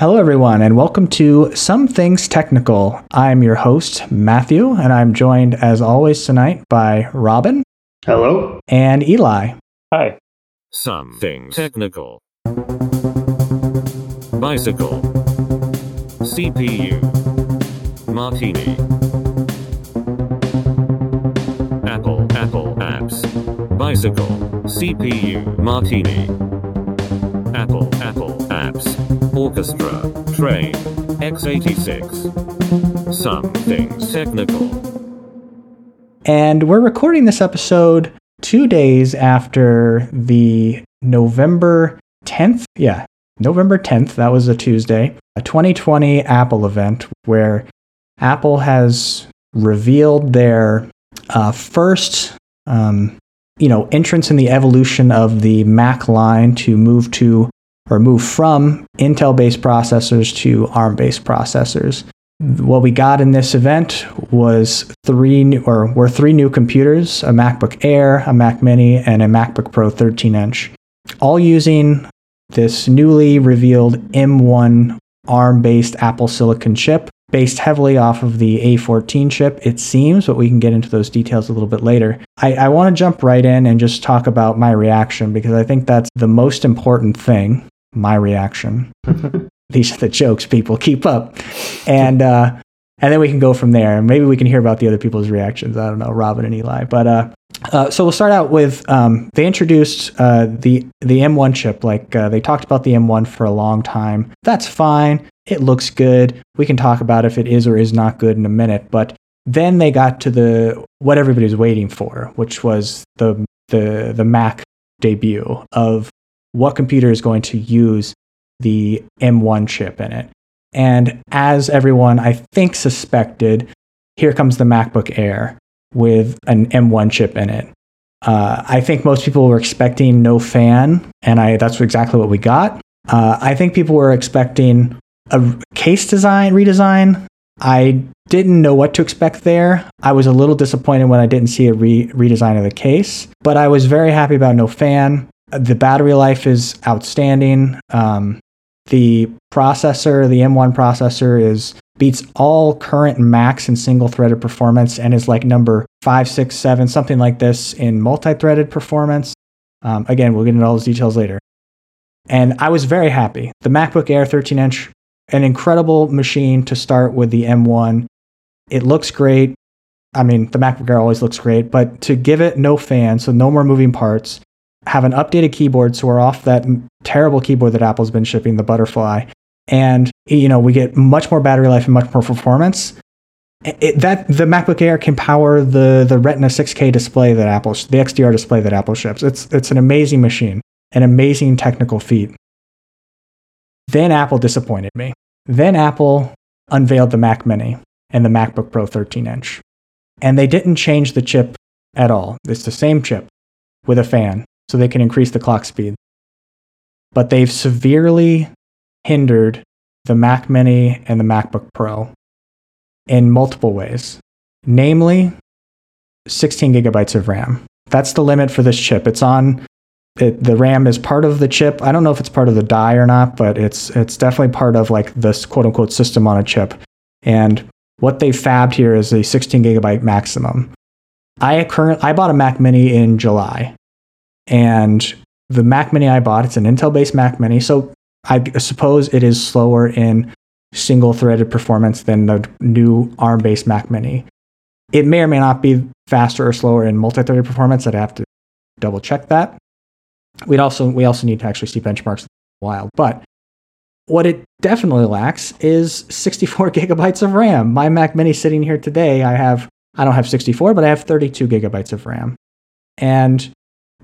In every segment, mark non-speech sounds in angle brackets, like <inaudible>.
Hello, everyone, and welcome to Some Things Technical. I'm your host, Matthew, and I'm joined, as always, tonight by Robin. Hello. And Eli. Hi. Some Things Technical. Bicycle. CPU. Martini. Apple, Apple apps. Bicycle. CPU. Martini. Apple, Apple apps. Orchestra. Train. x86. Something Technical. And we're recording this episode two days after the November 10th. Yeah, November 10th. That was a Tuesday. A 2020 Apple event where Apple has revealed their uh, first, um, you know, entrance in the evolution of the Mac line to move to or move from Intel-based processors to ARM-based processors. What we got in this event was three new, or were three new computers: a MacBook Air, a Mac Mini, and a MacBook Pro 13-inch, all using this newly revealed M1 ARM-based Apple Silicon chip based heavily off of the A14 chip, it seems, but we can get into those details a little bit later. I, I want to jump right in and just talk about my reaction because I think that's the most important thing my reaction. <laughs> These are the jokes people keep up. And, uh, and then we can go from there. And maybe we can hear about the other people's reactions. I don't know, Robin and Eli. But uh, uh, so we'll start out with um, they introduced uh, the the M1 chip. Like uh, they talked about the M1 for a long time. That's fine. It looks good. We can talk about if it is or is not good in a minute. But then they got to the what everybody was waiting for, which was the the the Mac debut of what computer is going to use the M1 chip in it. And as everyone, I think, suspected, here comes the MacBook Air with an M1 chip in it. Uh, I think most people were expecting no fan, and I, that's exactly what we got. Uh, I think people were expecting a case design redesign. I didn't know what to expect there. I was a little disappointed when I didn't see a re- redesign of the case, but I was very happy about no fan. The battery life is outstanding. Um, the processor, the M1 processor, is beats all current Macs in single-threaded performance and is like number five, six, seven, something like this in multi-threaded performance. Um, again, we'll get into all those details later. And I was very happy. The MacBook Air 13-inch, an incredible machine to start with the M1. It looks great. I mean, the MacBook Air always looks great, but to give it no fan, so no more moving parts, have an updated keyboard, so we're off that terrible keyboard that Apple's been shipping, the Butterfly, and you know we get much more battery life and much more performance. It, that the MacBook Air can power the the Retina 6K display that Apple, the XDR display that Apple ships. It's it's an amazing machine, an amazing technical feat. Then Apple disappointed me. Then Apple unveiled the Mac Mini and the MacBook Pro 13 inch, and they didn't change the chip at all. It's the same chip with a fan so they can increase the clock speed. But they've severely hindered the Mac Mini and the MacBook Pro in multiple ways. Namely, 16 gigabytes of RAM. That's the limit for this chip. It's on it, the RAM is part of the chip. I don't know if it's part of the die or not, but it's it's definitely part of like this quote unquote system on a chip. And what they fabbed here is a 16 gigabyte maximum. I current I bought a Mac Mini in July, and the Mac Mini I bought, it's an Intel based Mac Mini. So I suppose it is slower in single threaded performance than the new ARM based Mac Mini. It may or may not be faster or slower in multi threaded performance. I'd have to double check that. We'd also, we also need to actually see benchmarks while. But what it definitely lacks is 64 <laughs> gigabytes of RAM. My Mac Mini sitting here today, I have, I don't have 64, but I have 32 gigabytes of RAM. And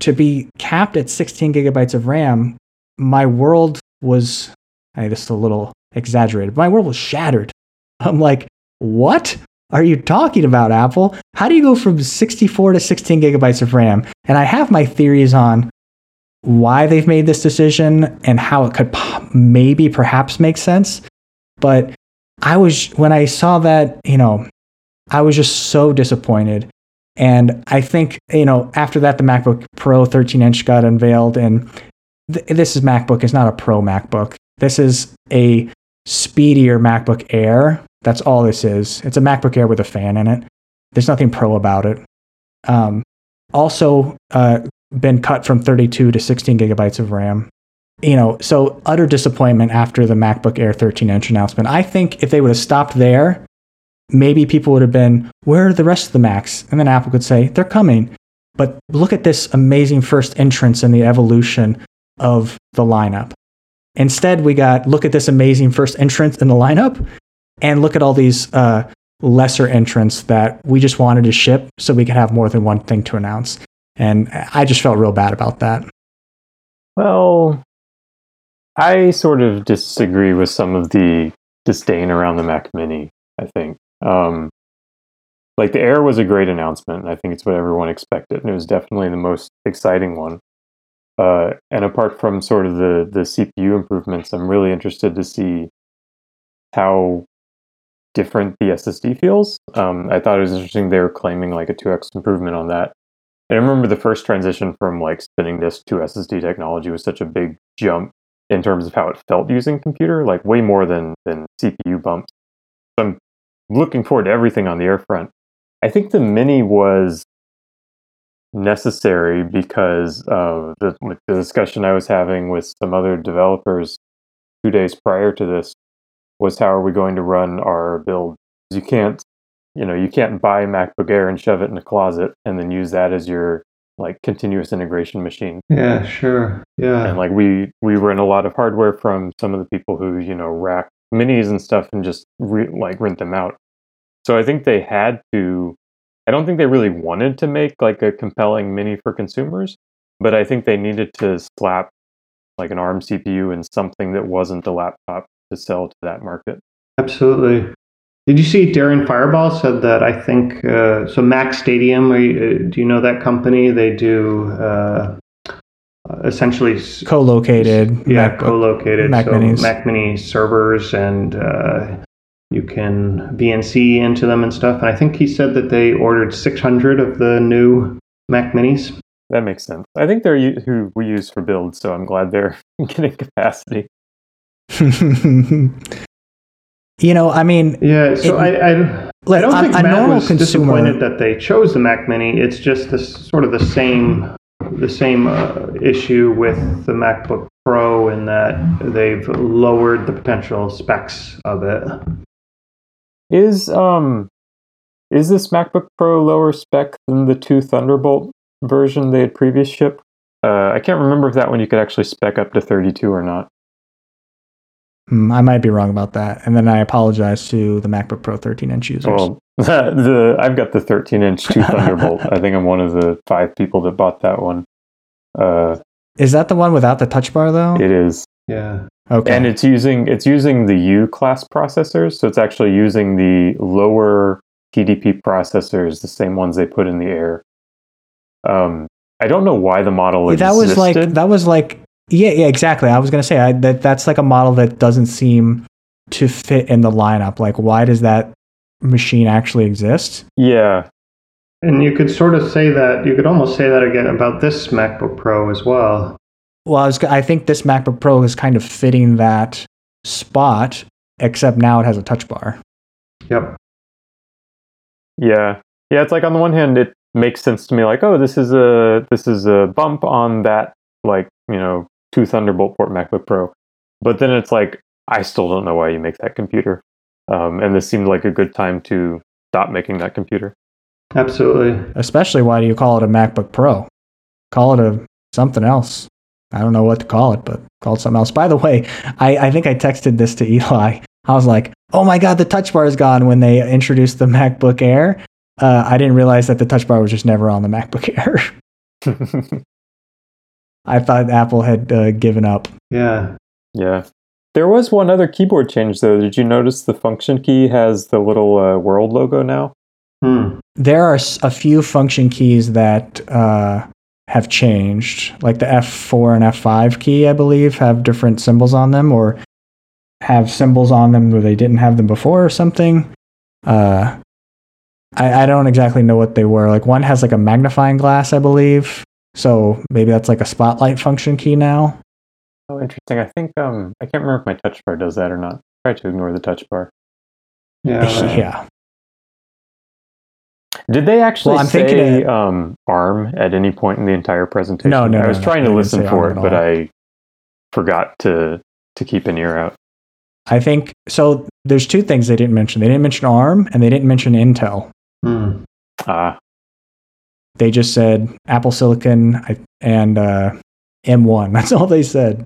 to be capped at 16 gigabytes of RAM, my world was, I is a little exaggerated, my world was shattered. <laughs> I'm like, what are you talking about, Apple? How do you go from 64 to 16 gigabytes of RAM? And I have my theories on why they've made this decision and how it could maybe perhaps make sense. But I was, when I saw that, you know, I was just so disappointed. And I think, you know, after that, the MacBook Pro 13 inch got unveiled. And th- this is MacBook, it's not a Pro MacBook. This is a speedier MacBook Air. That's all this is. It's a MacBook Air with a fan in it. There's nothing pro about it. Um, also, uh, been cut from 32 to 16 gigabytes of RAM. You know, so utter disappointment after the MacBook Air 13 inch announcement. I think if they would have stopped there, maybe people would have been, where are the rest of the Macs? And then Apple could say, they're coming. But look at this amazing first entrance in the evolution of the lineup. Instead, we got look at this amazing first entrance in the lineup and look at all these uh, lesser entrants that we just wanted to ship so we could have more than one thing to announce. And I just felt real bad about that. Well, I sort of disagree with some of the disdain around the Mac Mini. I think, um, like the Air was a great announcement. And I think it's what everyone expected, and it was definitely the most exciting one. Uh, and apart from sort of the the CPU improvements, I'm really interested to see how different the SSD feels. Um, I thought it was interesting they were claiming like a 2x improvement on that. And I remember the first transition from like spinning disk to SSD technology was such a big jump in terms of how it felt using computer, like way more than than CPU bumps. So I'm looking forward to everything on the air front. I think the Mini was necessary because of the, the discussion I was having with some other developers two days prior to this was how are we going to run our build? You can't, you know, you can't buy MacBook Air and shove it in a closet and then use that as your like continuous integration machine. Yeah, sure. Yeah. And like we we rent a lot of hardware from some of the people who you know rack minis and stuff and just re- like rent them out. So I think they had to. I don't think they really wanted to make like a compelling mini for consumers, but I think they needed to slap like an ARM CPU in something that wasn't a laptop to sell to that market. Absolutely. Did you see Daring Fireball said that? I think uh, so. MacStadium. You, uh, do you know that company? They do uh, essentially co-located. Yeah, Mac, co-located. Mac so Minis. Mac Mini servers, and uh, you can VNC into them and stuff. And I think he said that they ordered 600 of the new Mac Minis. That makes sense. I think they're u- who we use for builds, so I'm glad they're <laughs> getting capacity. <laughs> you know, I mean, Yeah, so It- I, I, like, I don't a- think a Matt normal was consumer- disappointed that they chose the Mac Mini. It's just this sort of the same, the same uh, issue with the MacBook Pro in that they've lowered the potential specs of it. Is um is this MacBook Pro lower spec than the two Thunderbolt version they had previous shipped? Uh, I can't remember if that one you could actually spec up to 32 or not. Hmm, I might be wrong about that. And then I apologize to the MacBook Pro 13 inch users. Well, <laughs> the I've got the 13 inch two Thunderbolt. <laughs> I think I'm one of the five people that bought that one. Uh, Is that the one without the touch bar though? it is, Yeah. Okay. and it's using it's using the U class processors, so it's actually using the lower TDP processors, the same ones they put in the Air. Um, I don't know why the model Yeah, that was like that was like yeah yeah exactly. I was gonna say I, that that's like a model that doesn't seem to fit in the lineup. Like why does that machine actually exist? Yeah, And you could sort of say that, you could almost say that again about this MacBook Pro as well. Well, I, was, I think this MacBook Pro is kind of fitting that spot, except now it has a touch bar. Yep. Yeah. Yeah, it's like on the one hand it makes sense to me like, oh, this is a this is a bump on that like, you know, two Thunderbolt port MacBook Pro. But then it's like I still don't know why you make that computer. Um, and this seemed like a good time to stop making that computer. Absolutely. Especially, why do you call it a MacBook Pro? Call it a something else. I don't know what to call it, but called something else. By the way, I, I think I texted this to Eli. I was like, "Oh my god, the touch bar is gone!" When they introduced the MacBook Air, uh, I didn't realize that the touch bar was just never on the MacBook <laughs> Air. I thought Apple had uh, given up. Yeah. yeah. There was one other keyboard change though. Did you notice the function key has the little uh, world logo now? Hmm. There are a few function keys that uh, have changed, like the F4 and F5 key, I believe, have different symbols on them, or have symbols on them where they didn't have them before, or something. Uh, I, I don't exactly know what they were. Like one has like a magnifying glass, I believe. So maybe that's like a spotlight function key now. Oh, interesting. I think um I can't remember if my touch bar does that or not. Try to ignore the touch bar. Yeah. <laughs> yeah. Did they actually Well, I'm say thinking um, ARM at any point in the entire presentation? No, no, I was no. trying They to listen for it, but. I forgot to to keep an ear out. I think so. There's two things they didn't mention. They didn't mention ARM and they didn't mention Intel. Hmm. Ah, They just said Apple Silicon and uh, M1. <laughs> That's all they said.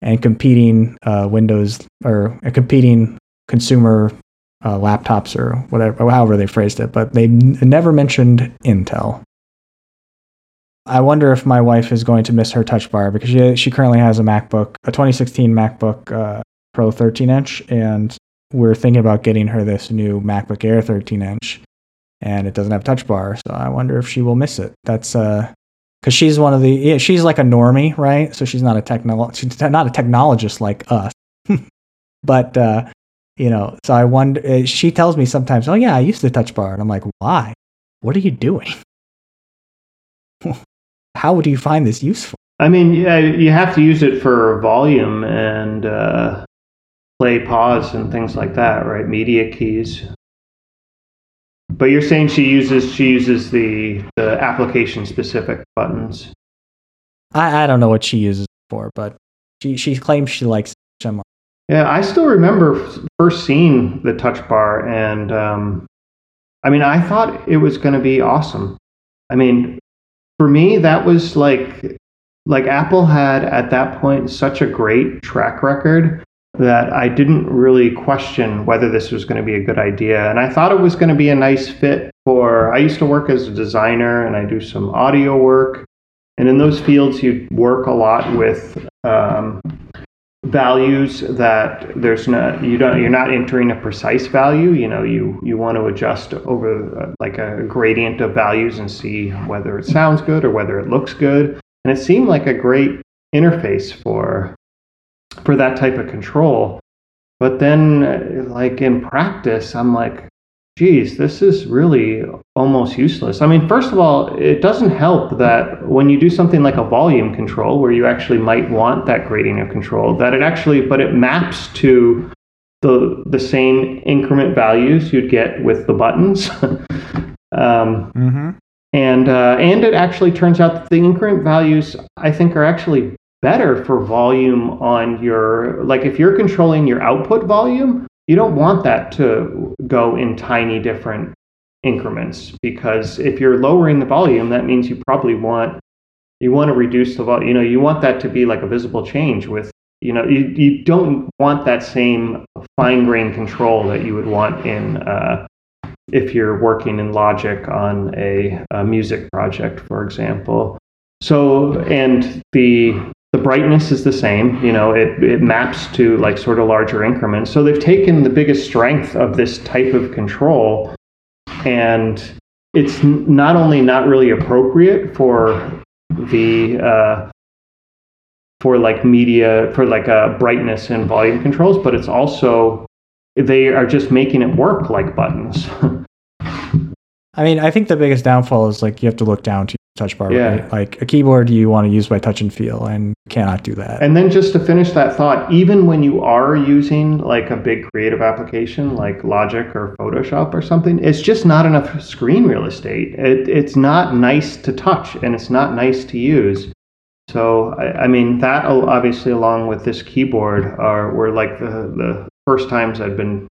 And competing uh, Windows or uh, competing consumer uh, laptops or whatever, however they phrased it. But they n- never mentioned Intel. I wonder if my wife is going to miss her touch bar because she, she currently has a MacBook, a 2016 MacBook uh, Pro 13 inch, and we're thinking about getting her this new MacBook Air 13 inch and it doesn't have touch bar. So I wonder if she will miss it. That's uh, because she's one of the yeah, she's like a normie, right? So she's not a technolo- she's not a technologist like us, <laughs> but uh, you know. So I wonder. uh, She tells me sometimes, "Oh yeah, I used the touch bar," and I'm like, "Why? What are you doing? <laughs> How would you find this useful?" I mean, yeah, you have to use it for volume and uh, play, pause, and things like that, right? Media keys. But you're saying she uses she uses the the application specific buttons. I, I don't know what she uses it for, but she she claims she likes it. Yeah, I still remember first seeing the touch bar, and um, I mean, I thought it was going to be awesome. I mean, for me, that was like like Apple had at that point such a great track record that I didn't really question whether this was going to be a good idea, and I thought it was going to be a nice fit for. I used to work as a designer, and I do some audio work, and in those fields, you work a lot with. Um, values that there's not you don't you're not entering a precise value you know you you want to adjust over like a gradient of values and see whether it sounds good or whether it looks good. And it seemed like a great interface for for that type of control. But then like in practice i'm like geez this is really almost useless i mean first of all it doesn't help that when you do something like a volume control where you actually might want that gradient of control that it actually but it maps to the the same increment values you'd get with the buttons <laughs> um, mm-hmm. and uh, and it actually turns out that the increment values I think are actually better for volume on your like if you're controlling your output volume, you don't want that to go in tiny different increments because if you're lowering the volume, that means you probably want you want to reduce the volume. You know, you want that to be like a visible change with you know you, you don't want that same fine grained control that you would want in uh, if you're working in Logic on a, a music project, for example. So, and the the brightness is the same. You know, it it maps to like sort of larger increments. So they've taken the biggest strength of this type of control, and it's not only not really appropriate for the uh, for like media for like uh, brightness and volume controls, but it's also they are just making it work like buttons. <laughs> I mean, I think the biggest downfall is like you have to look down to touch bar. Yeah. Right? Like a keyboard, you want to use by touch and feel, and cannot do that. And then just to finish that thought, even when you are using like a big creative application like Logic or Photoshop or something, it's just not enough screen real estate. It, it's not nice to touch and it's not nice to use. So, I, I mean, that obviously, along with this keyboard, are were like the, the first times I've been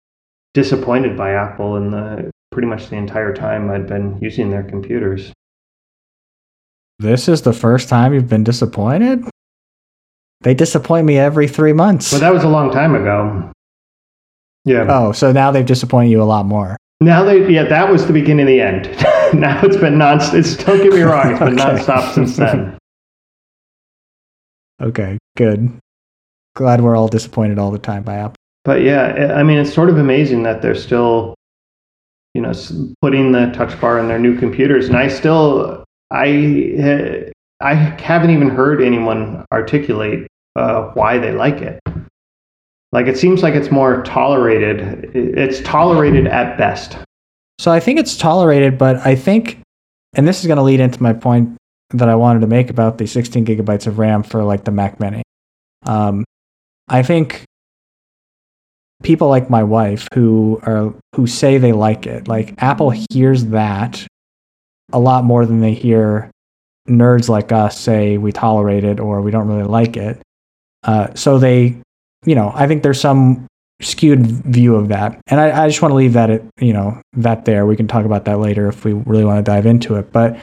disappointed by Apple in the pretty much the entire time I'd been using their computers. This is the first time you've been disappointed. They disappoint me every three months. But that was a long time ago. Yeah. oh, so now they've disappointed you a lot more. Now they, yeah, that was the beginning of the end. <laughs> now it's been non. It's don't get me <laughs> wrong, it's been Okay. nonstop since then. <laughs> Okay, good. Glad we're all disappointed all the time by Apple. But yeah, I I mean, it's sort of amazing that they're still, you know, putting the touch bar in their new computers, and I still, I, eh, I haven't even heard anyone articulate uh, why they like it. Like it seems like it's more tolerated. It's tolerated at best. So I think it's tolerated, but I think, and this is going to lead into my point that I wanted to make about the 16 gigabytes of RAM for like the Mac Mini. Um, I think people like my wife who are who say they like it. Like Apple hears that a lot more than they hear nerds like us say we tolerate it or we don't really like it. Uh, so they, you know, I think there's some skewed view of that, and I, I just want to leave that, at, you know, that there. We can talk about that later if we really want to dive into it. But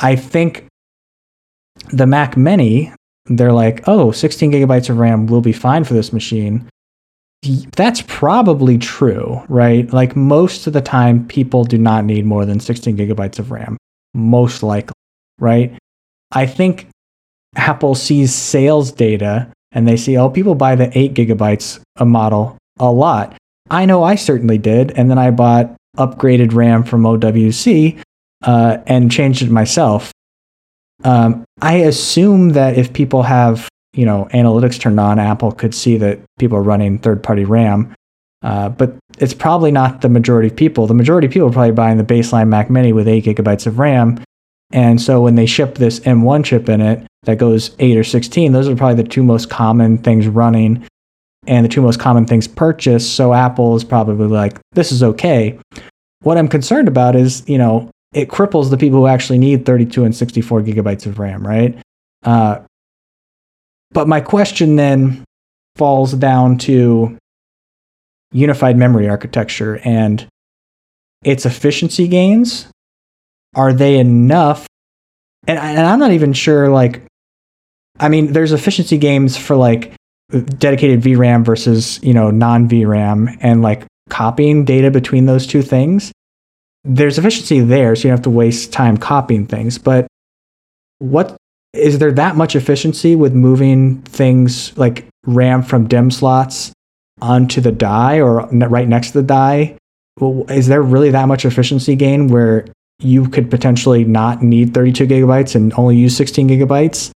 I think the Mac Mini, they're like, oh, 16 gigabytes of RAM will be fine for this machine. That's probably true, right? Like most of the time, people do not need more than 16 gigabytes of RAM, most likely, right? I think Apple sees sales data and they see, oh, people buy the 8 gigabytes a model a lot. I know I certainly did. And then I bought upgraded RAM from OWC uh, and changed it myself. Um, I assume that if people have you know analytics turned on, Apple could see that people are running third-party RAM. Uh, but it's probably not the majority of people. The majority of people are probably buying the baseline Mac Mini with eight gigabytes of RAM. And so when they ship this M1 chip in it that goes 8 or 16, those are probably the two most common things running and the two most common things purchased. So Apple is probably like, this is okay. What I'm concerned about is, you know, it cripples the people who actually need 32 and 64 gigabytes of RAM, right? Uh, but my question then falls down to unified memory architecture and its efficiency gains. Are they enough? And, and I'm not even sure, like, I mean, there's efficiency gains for like dedicated VRAM versus, you know, non VRAM and like copying data between those two things there's efficiency there, so you don't have to waste time copying things. But what is there that much efficiency with moving things like RAM from DIMM slots onto the die or right next to the die? Is there really that much efficiency gain where you could potentially not need 32 gigabytes and only use 16 gigabytes?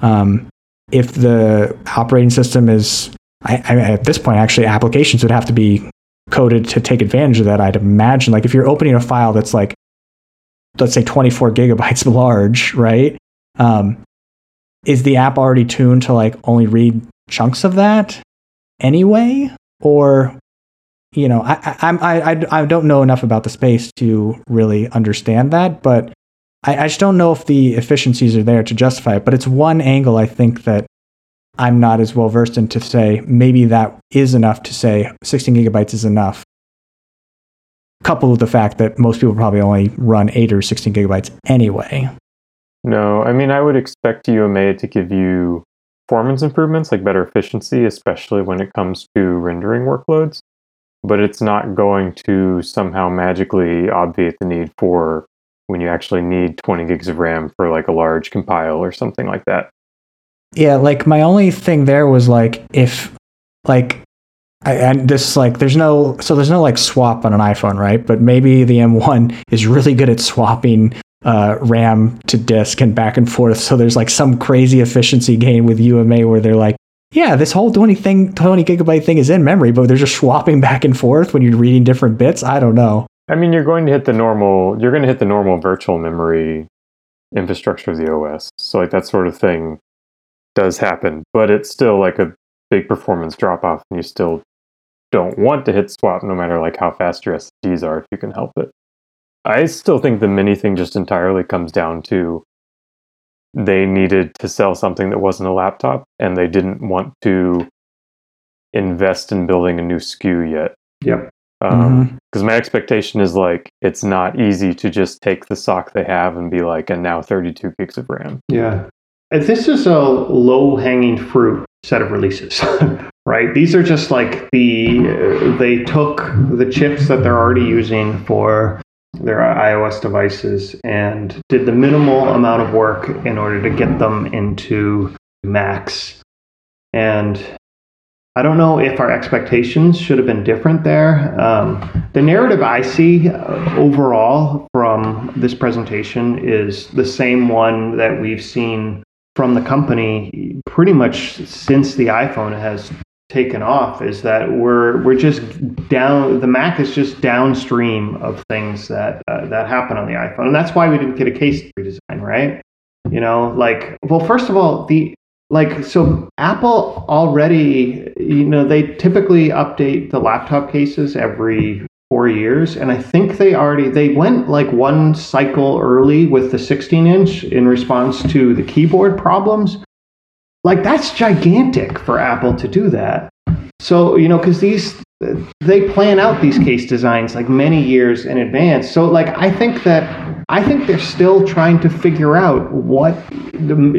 Um, if the operating system is, I, I, at this point, actually, applications would have to be coded to take advantage of that. I'd imagine, like if you're opening a file that's like, let's say 24 gigabytes <laughs> large, right? Um, is the app already tuned to like only read chunks of that anyway? Or, you know, I, I, I, I don't know enough about the space to really understand that, but I, I just don't know if the efficiencies are there to justify it. But it's one angle I think that I'm not as well versed in to say maybe that is enough to say 16 gigabytes is enough. Coupled with the fact that most people probably only run 8 or 16 gigabytes anyway. No, I mean, I would expect UMA to give you performance improvements, like better efficiency, especially when it comes to rendering workloads. But it's not going to somehow magically obviate the need for when you actually need 20 gigs of RAM for like a large compile or something like that. Yeah, like my only thing there was like if like I, and this like there's no so there's no like swap on an iPhone, right? But maybe the M1 is really good at swapping uh, RAM to disk and back and forth. So there's like some crazy efficiency gain with UMA where they're like, yeah, this whole 20 thing, 20 gigabyte thing is in memory, but they're just swapping back and forth when you're reading different bits. I don't know. I mean, you're going to hit the normal. You're going to hit the normal virtual memory infrastructure of the OS. So like that sort of thing does happen, but it's still like a big performance drop off, and you still don't want to hit swap no matter like how fast your SSDs are if you can help it. I still think the mini thing just entirely comes down to they needed to sell something that wasn't a laptop and they didn't want to invest in building a new SKU yet. Yep. Because um, mm-hmm. my expectation is like it's not easy to just take the SoC they have and be like, and now 32 gigs of RAM. Yeah. This is a low hanging fruit set of releases, <laughs> right? These are just like the, they took the chips that they're already using for their iOS devices and did the minimal amount of work in order to get them into Macs. And I don't know if our expectations should have been different there. Um, the narrative I see uh, overall from this presentation is the same one that we've seen from the company pretty much since the iPhone has taken off is that we're we're just down the Mac is just downstream of things that uh, that happen on the iPhone. And that's why we didn't get a case redesign right? You know like well first of all the like so apple already you know they typically update the laptop cases every four years. And i think they already they went like one cycle early with the 16 inch in response to the keyboard problems like that's gigantic for apple to do that. So you know because these they plan out these case designs like many years in advance. So like i think that I think they're still trying to figure out what,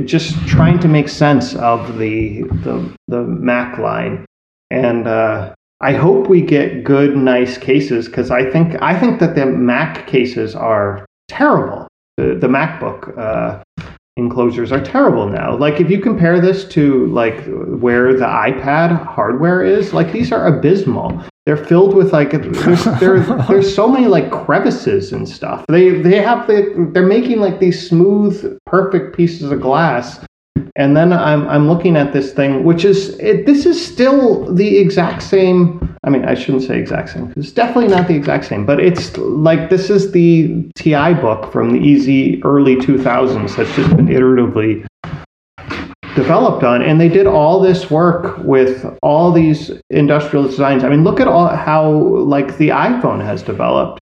just trying to make sense of the the, the Mac line, and uh, I hope we get good, nice cases because I think I think that the Mac cases are terrible. The the MacBook uh, enclosures are terrible now. Like if you compare this to like where the iPad hardware is, like these are abysmal. They're filled with like there's <laughs> there, there's so many like crevices and stuff. They they have the they're making like these smooth, perfect pieces of glass. And then I'm I'm looking at this thing, which is it, this is still the exact same I mean, I shouldn't say exact same. Because it's definitely not the exact same, but it's like this is the TiBook from the easy early 2000s that's just been iteratively developed on. And they did all this work with all these industrial designs. I mean, look at all how like the iPhone has developed.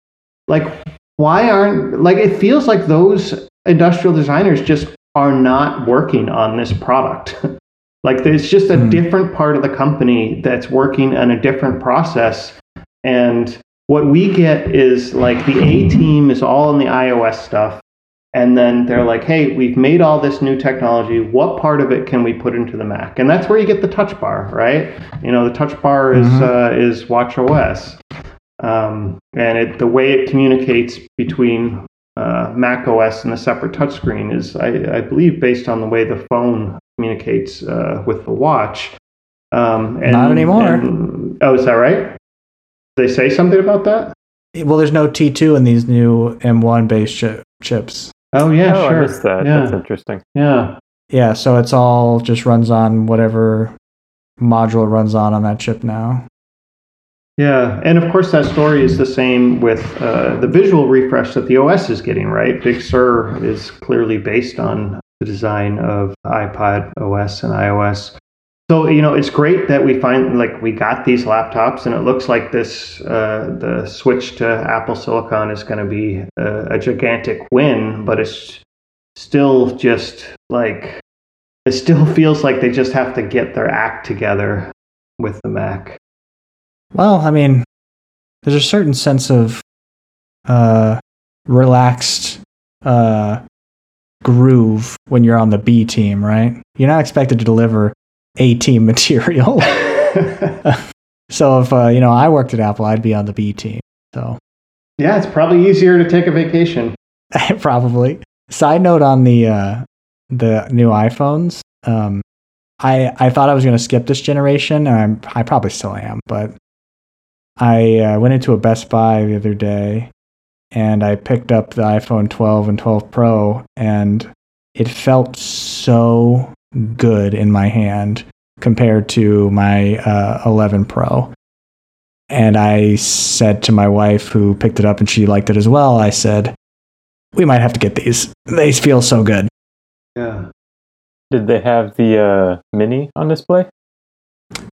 Like, why aren't like it feels like those industrial designers just are not working on this product. <laughs> Like there's just a mm. different part of the company that's working on a different process. And what we get is like the A team is all in the iOS stuff. And then they're like, hey, we've made all this new technology. What part of it can we put into the Mac? And that's where you get the touch bar, right? You know, the touch bar is mm-hmm. uh, is Watch OS. Um, and it, the way it communicates between uh, Mac OS and a separate touchscreen is, I, I, believe, based on the way the phone communicates uh, with the watch. Um, and, Not anymore. And, oh, is that right? Did they say something about that? Well, there's no T2 in these new M1 based chi- chips. Oh yeah, oh, sure. I missed that. Yeah. That's interesting. Yeah. Yeah, so it's all just runs on whatever module runs on on that chip now. Yeah, and of course that story is the same with uh, the visual refresh that the OS is getting. Right, Big Sur is clearly based on the design of iPadOS and iOS. So you know, it's great that we find like we got these laptops, and it looks like this uh, the switch to Apple Silicon is going to be a, a gigantic win, but it's still just like it still <laughs> feels like they just have to get their act together with the Mac. Well, I mean, there's a certain sense of uh, relaxed uh, groove when you're on the B team, right? You're not expected to deliver A team <laughs> material. <laughs> so if uh, you know I worked at Apple, I'd be on the B team. So yeah, it's probably easier to take a vacation. <laughs> probably. Side note on the uh, the new iPhones. Um, I I thought I was going to skip this generation, and I'm, I probably still am, but I uh, went into a Best Buy the other day and I picked up the iPhone 12 and 12 Pro, and it felt so good in my hand compared to my uh, 11 Pro. And I said to my wife, who picked it up and she liked it as well, I said, we might have to get these. They feel so good. Yeah. Did they have the uh, mini on display?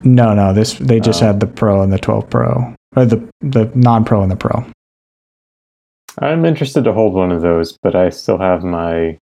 No, no. This they just oh. had the Pro and the 12 Pro, or the the non Pro and the Pro. I'm interested to hold one of those, but I still have my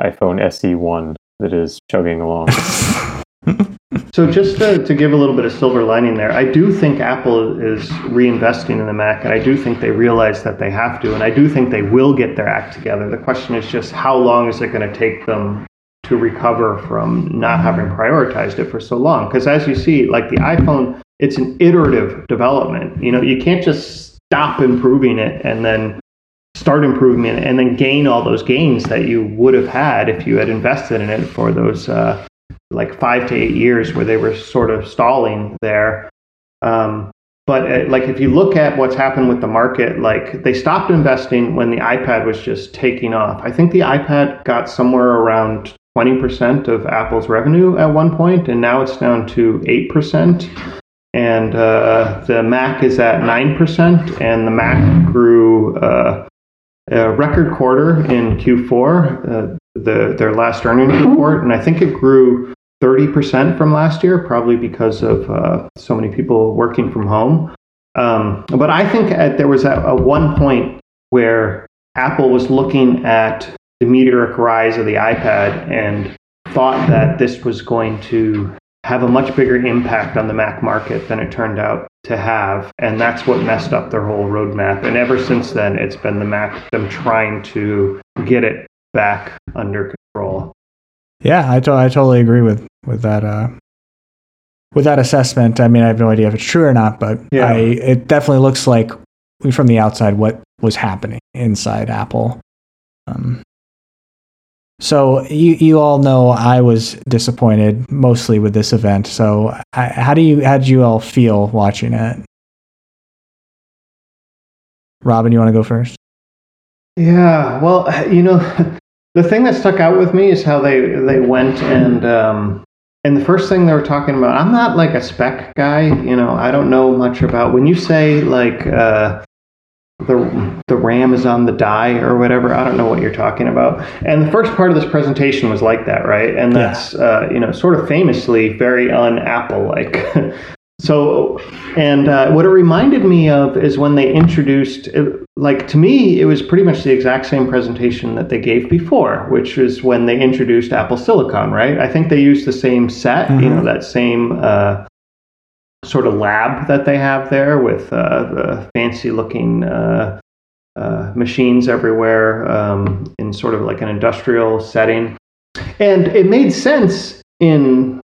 iPhone SE1 that is chugging along. <laughs> so, just to, to, give a little bit of silver lining there, I do think Apple is reinvesting in the Mac, and I do think they realize that they have to, and I do think they will get their act together. The question is just how long is it going to take them to recover from not having prioritized it for so long? Because as you see, like the iPhone, it's an iterative development. You know, you can't just stop improving it and then start improving it and then gain all those gains that you would have had if you had invested in it for those uh, like five to eight years where they were sort of stalling there. Um, but uh, like if you look at what's happened with the market, like they stopped investing when the iPad was just taking off. I think the iPad got somewhere around 20% of Apple's revenue at one point, and now it's down to 8%. And uh, the Mac is at 9%, and the Mac grew uh, a record quarter in Q4, uh, the, their last earnings report, and I think it grew 30% from last year, probably because of uh, so many people working from home. Um, but I think at, there was a, a one point where Apple was looking at the meteoric rise of the iPad and thought that this was going to have a much bigger impact on the Mac market than it turned out to have. And that's what messed up their whole roadmap. And ever since then, it's been the Mac, them trying to get it back under control. Yeah, I, to- I totally agree with, with that. Uh, with that assessment, I mean, I have no idea if it's true or not, but Yeah. I, it definitely looks like from the outside what was happening inside Apple. Um, so you you all know I was disappointed mostly with this event. So I, how do you how did you all feel watching it? Robin, you want to go first? Yeah, well, you know, <laughs> the thing that stuck out with me is how they they went and um, and the first thing they were talking about. I'm not like a spec guy, you know. I don't know much about when you say like uh, the the RAM is on the die or whatever. I don't know what you're talking about. And the first part of this presentation was like that, right? And Yeah. that's uh, you know sort of famously very un-Apple like. <laughs> So, and uh, what it reminded me of is when they introduced, it, like to me, it was pretty much the exact same presentation that they gave before, which was when they introduced Apple Silicon, right? I think they used the same set, you know, that same uh, sort of lab that they have there with uh, the fancy looking uh, uh, machines everywhere um, in sort of like an industrial setting. And it made sense in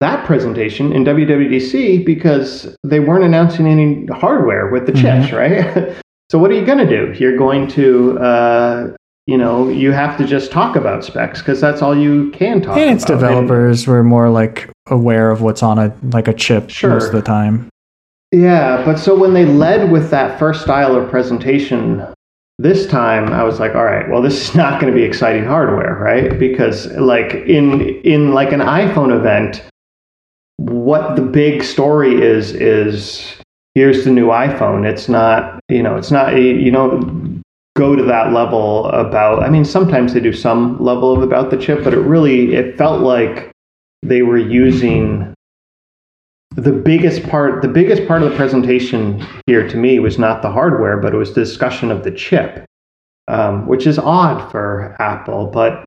that presentation in WWDC because they weren't announcing any hardware with the chips, right? <laughs> so what are you going to do? You're going to, uh, you know, you have to just talk about specs because that's all you can talk and its about. developers were more like aware of what's on a like a chip Sure. most of the time. Yeah, but so when they led with that first style of presentation this time, I was like, all right, well, this is <laughs> not going to be exciting hardware, right? Because like in in like an iPhone event, what the big story is is here's the new iPhone. It's not, you know, it's not you don't go to that level about I mean, sometimes they do some level of about the chip, but it really it felt like they were using the biggest part the biggest part of the presentation here to me was not the hardware but it was the discussion of the chip um, which is odd for apple but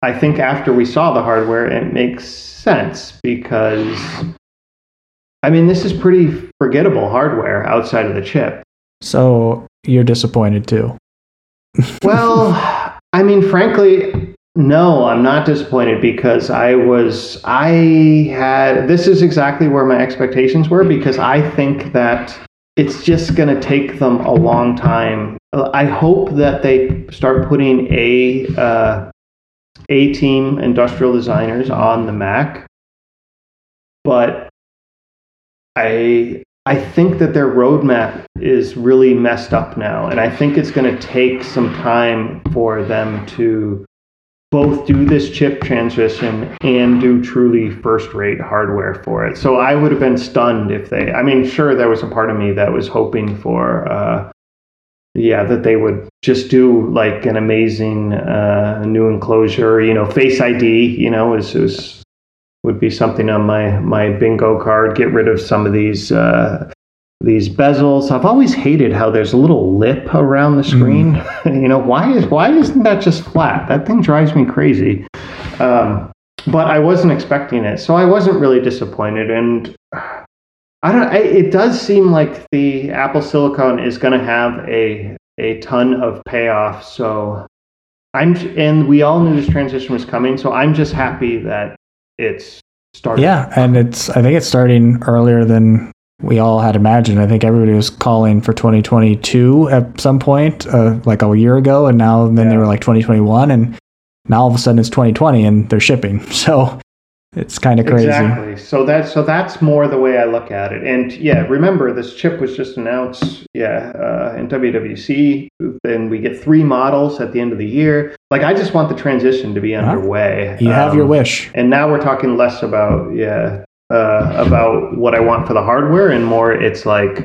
i think after we saw the hardware it makes sense because i mean this is pretty forgettable hardware outside of the chip So you're disappointed too. Well i mean frankly no i'm not disappointed because i was i had this is exactly where my expectations were because i think that it's just going to take them a long time. I hope that they start putting a uh, a team industrial designers on the mac but i I think that their roadmap is really messed up now, and I think it's going to take some time for them to both do this chip transition and do truly first rate hardware for it. So I would have been stunned if they, I mean, sure, there was a part of me that was hoping for, uh, yeah, that they would just do like an amazing uh, new enclosure, you know, Face ID, you know, is, is would be something on my my bingo card. Get rid of some of these uh, these bezels. I've always hated how there's a little lip around the screen. <laughs> you know, why is why isn't that just flat? That thing drives me crazy. Um, but I wasn't expecting it, so I wasn't really disappointed. And I don't. I, it does seem like the Apple Silicon is going to have a a ton of payoff. So I'm, and we all knew this transition was coming. So I'm just happy that it's starting. Yeah, and it's I think it's starting earlier than we all had imagined. I think everybody was calling for 2022 at some point, uh, like a year ago, and now then they were like 2021, and now all of a sudden it's 2020 and they're shipping. <laughs> So it's kind of crazy. Exactly. So that's so that's more the way I look at it. And yeah, remember this chip was just announced. Yeah, uh, in WWC. Then we get three models at the end of the year. Like I just want the transition to be underway. You have your Um, wish. And now we're talking less about yeah uh, about what I want for the hardware and more it's like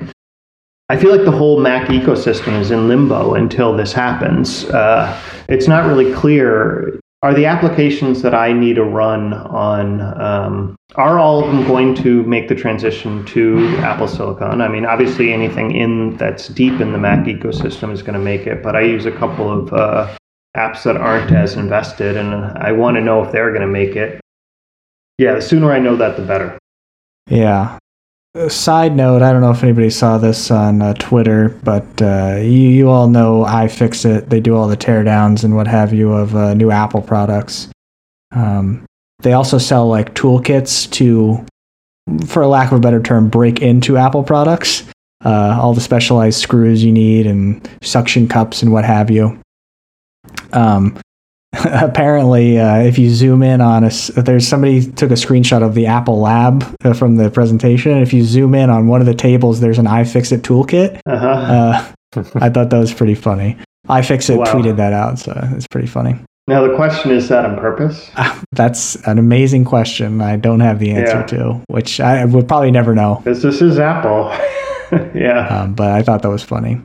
I feel like the whole Mac ecosystem is in limbo until this happens. Uh, it's not really clear are the applications that I need to run on, um, are all of them going to make the transition to Apple Silicon? I mean, obviously anything in that's deep in the Mac ecosystem is going to make it, but I use a couple of uh, apps that aren't as invested, and I want to know if they're going to make it. Yeah, the sooner I know that, the better. Yeah. A side note, I don't know if anybody saw this on uh, Twitter, but uh, you, you all know iFixit. They do all the teardowns and what have you of uh, new Apple products. Um, they also sell like toolkits to, for lack of a better term, break into Apple products. Uh, all the specialized screws you need and suction cups and what have you. Um, <laughs> apparently, uh, if you zoom in on us, there's somebody took a screenshot of the Apple Lab uh, from the presentation. And if you zoom in on one of the tables, there's an iFixit toolkit. Uh-huh. Uh, I thought that was pretty funny. iFixit Wow. tweeted that out, so it's pretty funny. Now the question is that on purpose? That's an amazing question. I don't have the answer Yeah. to, which I would probably never know. Because this is Apple. <laughs> yeah. Um, but I thought that was funny.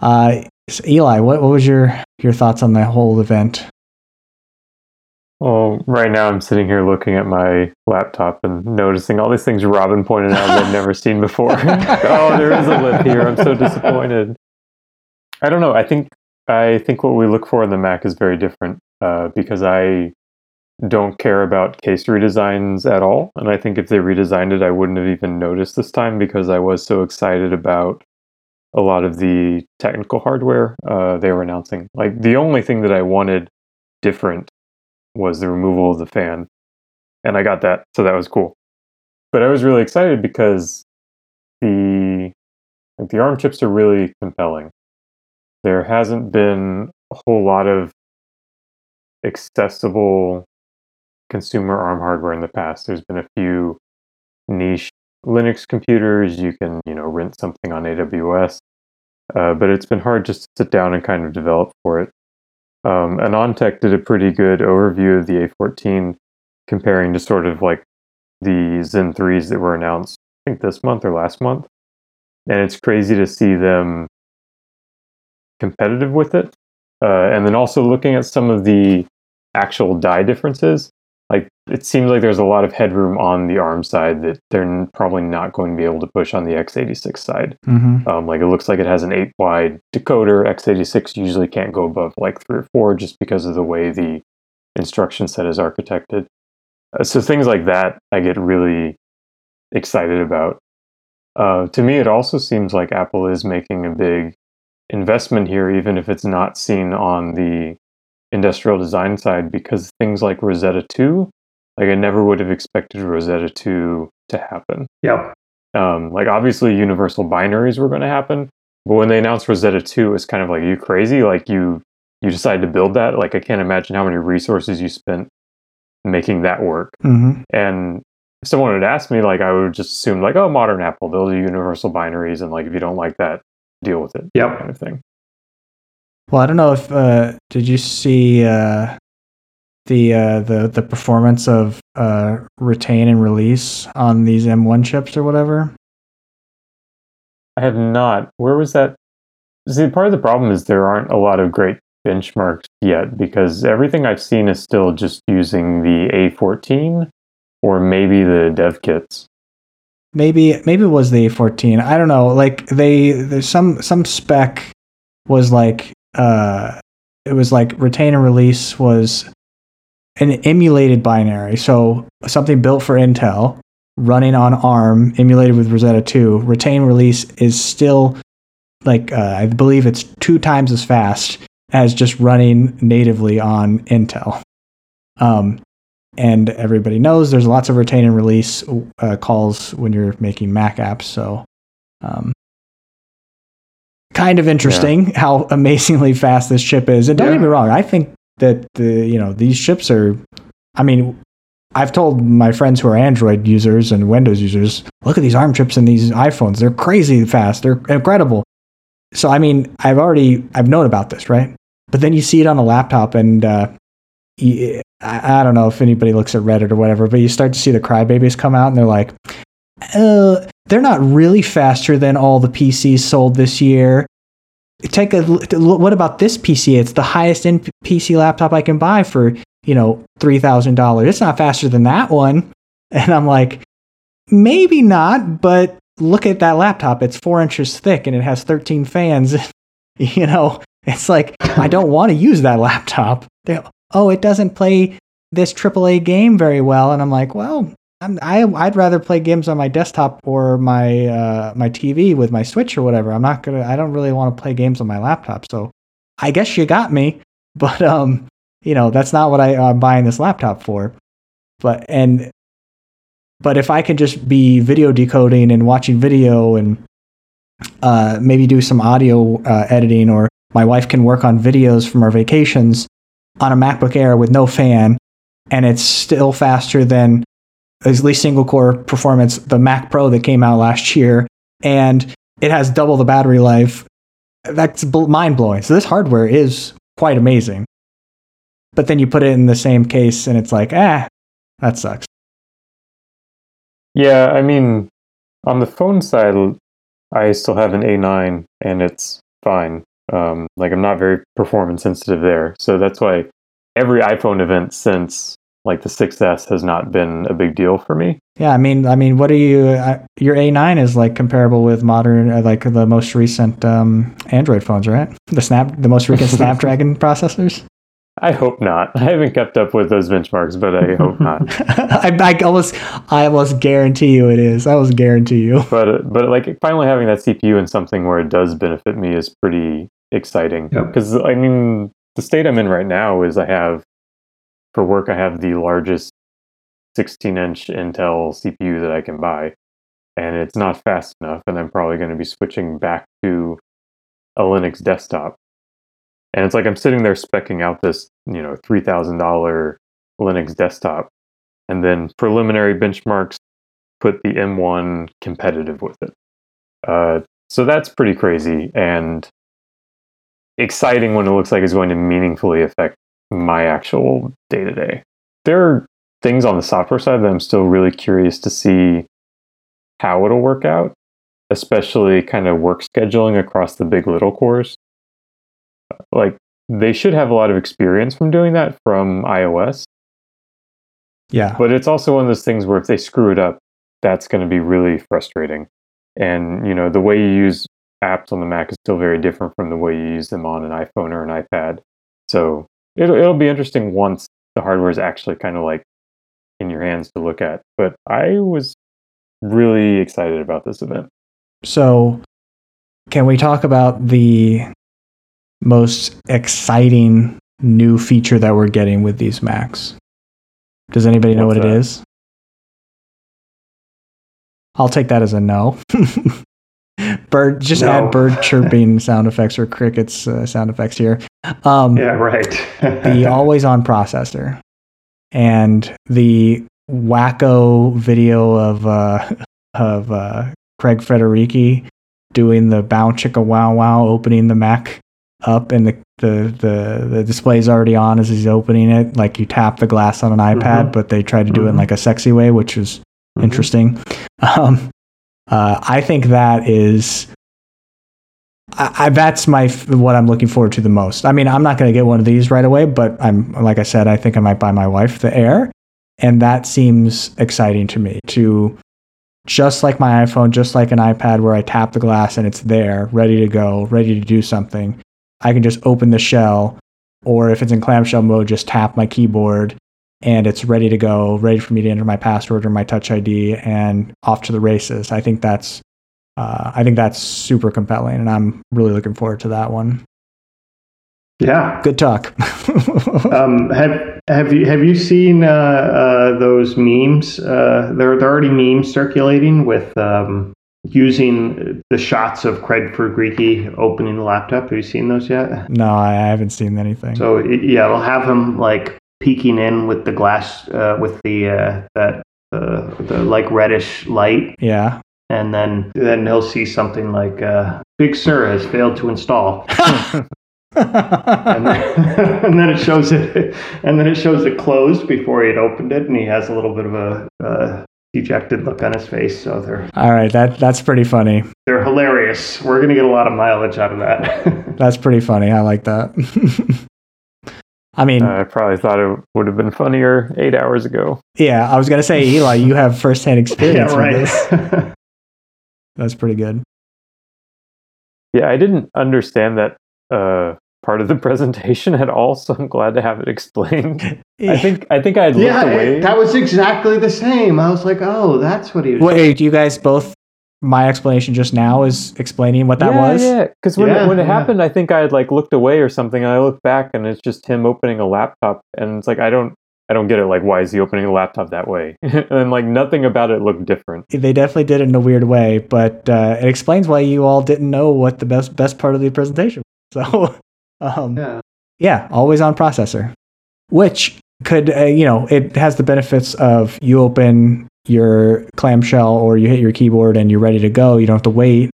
Uh, so Eli, what, what was your your thoughts on the whole event? Well, right now I'm sitting here looking at my laptop and noticing all these things Robin pointed out that I've never <laughs> seen before. <laughs> oh, there is a lip here. I'm so disappointed. I don't know. I think I think what we look for in the Mac is very different uh, because I don't care about case redesigns at all, and I think if they redesigned it, I wouldn't have even noticed this time because I was so excited about a lot of the technical hardware uh, they were announcing. Like the only thing that I wanted different was the removal of the fan, and I got that, so that was cool. But I was really excited because the like the ARM chips are really compelling. There hasn't been a whole lot of accessible consumer ARM hardware in the past. There's been a few niche Linux computers. You can you know rent something on AWS, uh, but it's been hard just to sit down and kind of develop for it. Um, AnandTech did a pretty good overview of the A14, comparing to sort of like the Zen 3s that were announced, I think this month or last month. And it's crazy to see them competitive with it. Uh, and then also looking at some of the actual die differences, like it seems like there's a lot of headroom on the ARM side that they're probably not going to be able to push on the x86 side. Mm-hmm. Um, like it looks like it has an eight wide decoder. x86 usually can't go above like three or four just because of the way the instruction set is architected. Uh, so things like that I get really excited about. Uh, to me, it also seems like Apple is making a big investment here, even if it's not seen on the industrial design side, because things like Rosetta 2, like I never would have expected Rosetta 2 to happen Yep. um, like obviously universal binaries were going to happen but when they announced rosetta 2 it's kind of like are you crazy like you you decided to build that like i can't imagine how many resources you spent making that work Mm-hmm. and if someone had asked me like i would just assume like oh modern apple they'll do universal binaries and like if you don't like that deal with it Yep. kind of thing Well, I don't know if uh, did you see uh, the uh, the the performance of uh, retain and release on these M1 chips or whatever? i have not where was that see part of the problem is there aren't a lot of great benchmarks yet because everything i've seen is still just using the a14 or maybe the dev kits Maybe maybe it was the A14. I don't know. Like they there's some some spec was like uh it was like retain and release was an emulated binary. So something built for Intel running on ARM emulated with Rosetta 2. Retain release is still like uh, I believe it's two times as fast as just running natively on Intel. Um, and everybody knows there's lots of retain and release uh, calls when you're making Mac apps. So, um, kind of interesting how <laughs> amazingly fast this chip is. And don't Yeah. get me wrong, I think that the you know these chips are. I mean, I've told my friends who are Android users and Windows users, look at these ARM chips in these iPhones. They're crazy fast. They're incredible. So I mean, I've already I've known about this, right? But then you see it on a laptop, and uh, y- I, I don't know if anybody looks at Reddit or whatever, but you start to see the crybabies come out, and they're like, uh, they're not really faster than all the PCs sold this year. take a. What about this PC? It's the highest end PC laptop I can buy for you know three thousand dollars. It's not faster than that one. <laughs> And I'm like, maybe not, but look at that laptop. It's four inches thick and it has 13 fans. <laughs> you know, it's like I don't want to use that laptop. They, oh, it doesn't play this AAA game very well, and I'm like, well, I'm, I I'd rather play games on my desktop or my uh, my TV with my Switch or whatever. I'm not gonna. I don't really want to play games on my laptop. So I guess you got me, <laughs> but um, you know that's not what I, I'm buying this laptop for. But and but if I could just be video decoding and watching video and uh, maybe do some audio uh, editing, or my wife can work on videos from our vacations on a MacBook Air with no fan, and it's still faster than at least single core performance, the Mac Pro that came out last year, and it has double the battery life. That's mind blowing. So this hardware is quite amazing. But then you put it in the same case, and it's like, ah, that sucks. Yeah, I mean, on the phone side, I still have an A9, and it's fine. Um, like I'm not very performance sensitive there, so that's why every iPhone event since like the 6S has not been a big deal for me. Yeah, I mean, I mean, what are you? Uh, your A9 is like comparable with modern, uh, like the most recent um, Android phones, right? The Snap, the most recent <laughs> Snapdragon processors. I hope not. I haven't kept up with those benchmarks, but I hope not. <laughs> I, I, almost, I almost guarantee you it is. I almost guarantee you. <laughs> But, but like finally having that CPU in something where it does benefit me is pretty exciting. Because yep. I mean, the state I'm in right now is I have for work, I have the largest 16 inch Intel CPU that I can buy, and it's not fast enough. And I'm probably going to be switching back to a Linux desktop. And it's like I'm sitting there specking out this, you know, $3,000 Linux desktop, and then preliminary benchmarks put the M1 competitive with it. Uh, so that's pretty crazy and exciting when it looks like it's going to meaningfully affect my actual day to day. There are things on the software side that I'm still really curious to see how it'll work out, especially kind of work scheduling across the big little cores. Like they should have a lot of experience from doing that from iOS. Yeah. But it's also one of those things where if they screw it up, that's going to be really frustrating. And, you know, the way you use apps on the Mac is still very different from the way you use them on an iPhone or an iPad. So it'll it'll be interesting once the hardware is actually kind of like in your hands to look at. But I was really excited about this event. So, can we talk about the most exciting new feature that we're getting with these Macs? Does anybody What's know what that? it is? I'll take that as a no. <laughs> bird, just no. add bird <laughs> chirping sound effects or crickets uh, sound effects here. Um, yeah, right. the <laughs> always on processor and the wacko video of uh, <laughs> of uh, Craig Federighi doing the bow chicka wow wow opening the Mac up and the the the, the display's already on as he's opening it. Like you tap the glass on an iPad, mm-hmm. but they tried to do mm-hmm. it in mm-hmm. like a sexy way, which was mm-hmm. interesting. <laughs> Um, uh, I think that is I, I, that's my what I'm looking forward to the most. I mean, I'm not going to get one of these right away, but I'm like I said, I think I might buy my wife the Air, and that seems exciting to me. To just like my iPhone, just like an iPad, where I tap the glass and it's there, ready to go, ready to do something. I can just open the shell, or if it's in clamshell mode, just tap my keyboard and it's ready to go, ready for me to enter my password or my Touch ID, and off to the races. I think that's uh, I think that's super compelling, and I'm really looking forward to that one. Yeah, good talk. <laughs> um, have have you have you seen uh, uh, those memes? Uh, there, there are already memes circulating with um, using the shots of Craig Federighi opening the laptop. Have you seen those yet? No, I haven't seen anything. So yeah, we'll have him like peeking in with the glass uh, with the uh, that uh, the like reddish light. Yeah. And then then he'll see something like uh, Big Sur has failed to install. <laughs> and, then, <laughs> and, then, it shows it and then it shows it closed before he had opened it and he has a little bit of a uh, dejected look on his face. So they're All right, that that's pretty funny. they're hilarious. We're gonna get a lot of mileage out of that. <laughs> That's pretty funny. I like that. I mean, I probably thought it would have been funnier eight hours ago. yeah, I was gonna say, Eli, you have firsthand experience yeah, with this. Right. That's pretty good. Yeah, I didn't understand that uh, part of the <laughs> presentation at all, so I'm glad to have it explained. <laughs> I think I think I had looked yeah, away. it- that was exactly the same. I was like, oh, that's what he was. Wait, do you guys both? My explanation just now is explaining what that yeah, was. Yeah, because when, Yeah, it, when it yeah. happened, I think I had like looked away or something, and I looked back, and it's just him opening a laptop, and it's like I don't, I don't get it. Like, why is he opening the laptop that way? <laughs> and like nothing about it looked different. They definitely did it in a weird way, but uh, it explains why you all didn't know what the best best part of the presentation. Was. <laughs> So, um, Yeah. yeah, always on processor, which could uh, you know it has the benefits of you open your clamshell or you hit your keyboard and you're ready to go. You don't have to wait.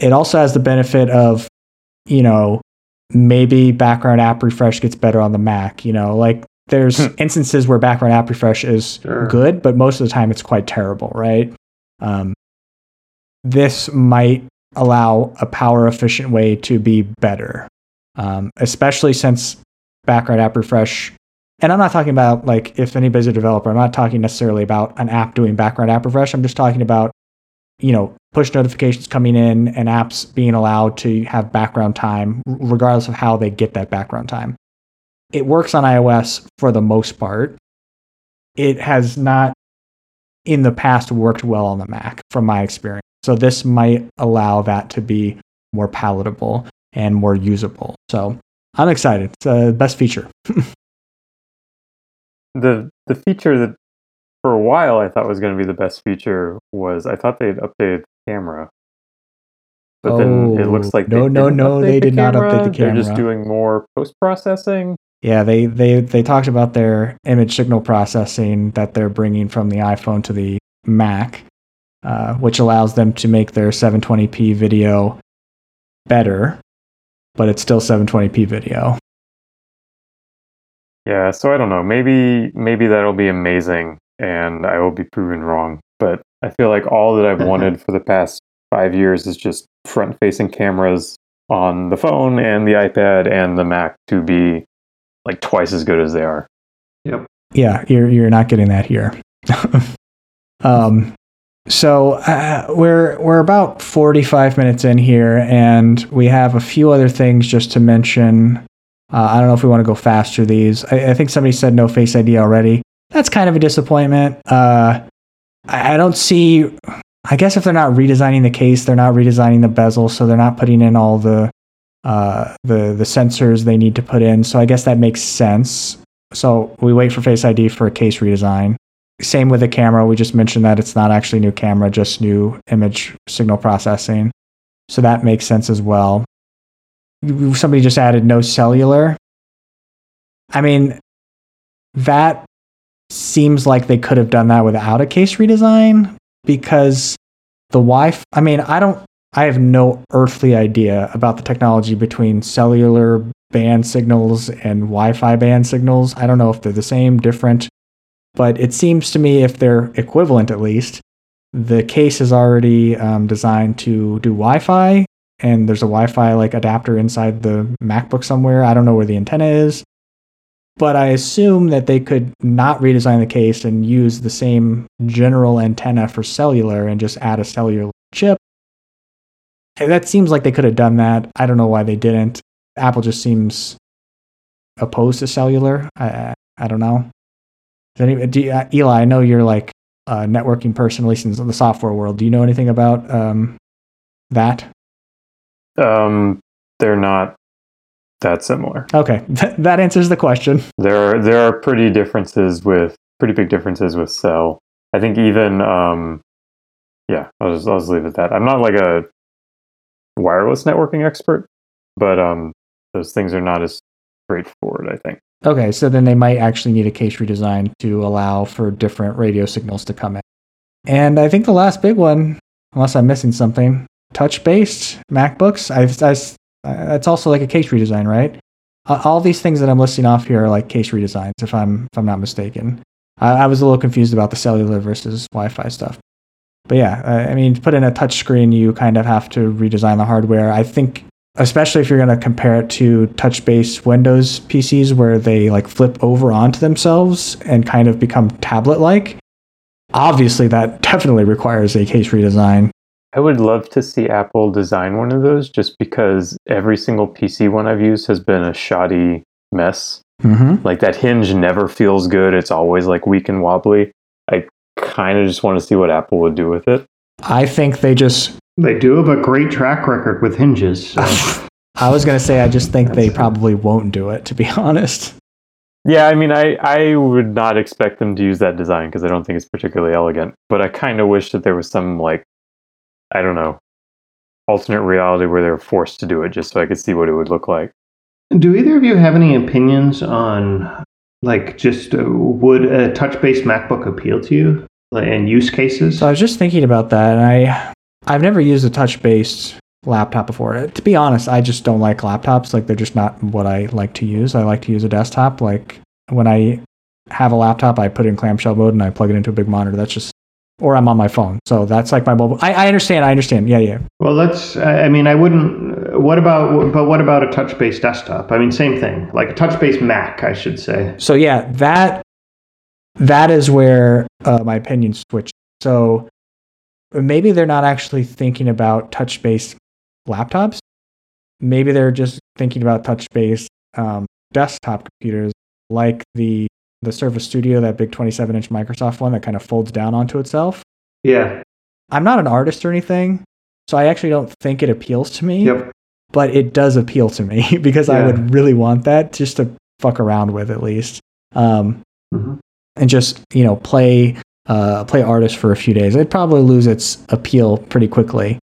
It also has the benefit of you know maybe background app refresh gets better on the Mac. You know, like there's Hmm. instances where background app refresh is Sure. good, but most of the time it's quite terrible, right? Um, this might allow a power efficient way to be better, um, especially since background app refresh. And I'm not talking about like if anybody's a developer, I'm not talking necessarily about an app doing background app refresh. I'm just talking about, you know, push notifications coming in and apps being allowed to have background time, regardless of how they get that background time. It works on iOS for the most part. It has not in the past worked well on the Mac from my experience. So this might allow that to be more palatable and more usable. So I'm excited. It's the best feature. <laughs> the The feature that for a while I thought was going to be the best feature was I thought they had updated the camera, but then it looks Oh, like no, no, no, they the did not update the camera. They're just doing more post processing. Yeah, they, they, they talked about their image signal processing that they're bringing from the iPhone to the Mac, uh, which allows them to make their 720p video better, but it's still 720p video. Yeah, so I don't know. Maybe maybe that'll be amazing and I will be proven wrong. But I feel like all that I've <laughs> wanted for the past five years is just front facing cameras on the phone and the iPad and the Mac to be like twice as good as they are. Yep. Yeah, you're you're not getting that here. <laughs> um, so uh, we're we're about 45 minutes in here, and we have a few other things just to mention. Uh, I don't know if we want to go fast through these. I, I think somebody said no Face ID already. That's kind of a disappointment. Uh, I, I don't see. I guess if they're not redesigning the case, they're not redesigning the bezel, so they're not putting in all the uh, the the sensors they need to put in. So I guess that makes sense. So we wait for Face ID for a case redesign. Same with the camera. We just mentioned that it's not actually new camera, just new image signal processing. So that makes sense as well. Somebody just added no cellular. I mean, that seems like they could have done that without a case redesign because the Wi-Fi. I mean, I don't. I have no earthly idea about the technology between cellular band signals and Wi-Fi band signals. I don't know if they're the same, different, but it seems to me if they're equivalent at least, the case is already um, designed to do Wi-Fi, and there's a Wi-Fi like adapter inside the MacBook somewhere. I don't know where the antenna is, but I assume that they could not redesign the case and use the same general antenna for cellular and just add a cellular chip. That seems like they could have done that. I don't know why they didn't. Apple just seems opposed to cellular. I I, I don't know. Any, do you, uh, Eli, I know you're like a networking person, at least in the software world. Do you know anything about um, that? Um, they're not that similar. Okay, <laughs> that answers the question. There are there are pretty differences with pretty big differences with cell. I think even um, yeah, I'll just I'll just leave it at that. I'm not like a wireless networking expert, but um, those things are not as straightforward. I think. Okay, so then they might actually need a case redesign to allow for different radio signals to come in. And I think the last big one, unless I'm missing something, touch-based MacBooks. I, I, that's also like a case redesign, right? Uh, all these things that I'm listing off here are like case redesigns, if I'm if I'm not mistaken. I, I was a little confused about the cellular versus Wi-Fi stuff. But yeah, I I mean, to put in a touchscreen, you kind of have to redesign the hardware. I think, especially if you're going to compare it to touch-based Windows PCs, where they like flip over onto themselves and kind of become tablet-like. Obviously, that <laughs> definitely requires a case redesign. I would love to see Apple design one of those just because every single PC one I've used has been a shoddy mess. Mm-hmm. Like that hinge never feels good. It's always like weak and wobbly. I kind of just want to see what Apple would do with it. I think they just. They do have a great track record with hinges. so- <laughs> I was going to say, I just think they probably won't do it, to be <laughs> honest. Yeah, I mean, I, I would not expect them to use that design because I don't think it's particularly elegant. But I kind of wish that there was some, like, I don't know, alternate reality where they were forced to do it just so I could see what it would look like. Do either of you have any opinions on, like, just uh, would a touch-based MacBook appeal to you, like, and use cases? So I was just thinking about that, and I I've never used a touch-based laptop before. To be honest, I just don't like laptops. Like they're just not what I like to use. I like to use a desktop. Like when I have a laptop, I put it in clamshell mode and I plug it into a big monitor. That's just or I'm on my phone. So that's like my mobile. I, I understand. I understand. Yeah, yeah. Well, let's. I I mean, I wouldn't. What about? But what about a touch-based desktop? I mean, same thing. Like a touch-based Mac, I should say. So yeah, that that is where uh, my opinion switched. So maybe they're not actually thinking about touch-based laptops. Maybe they're just thinking about touch-based um, desktop computers, like the the Surface Studio, that big 27-inch Microsoft one that kind of folds down onto itself. Yeah. I'm not an artist or anything, so I actually don't think it appeals to me. Yep. But it does appeal to me <laughs> because I would really want that just to fuck around with at least. Um, Mhm. And just you know play uh, play artist for a few days. It'd probably lose its appeal pretty quickly.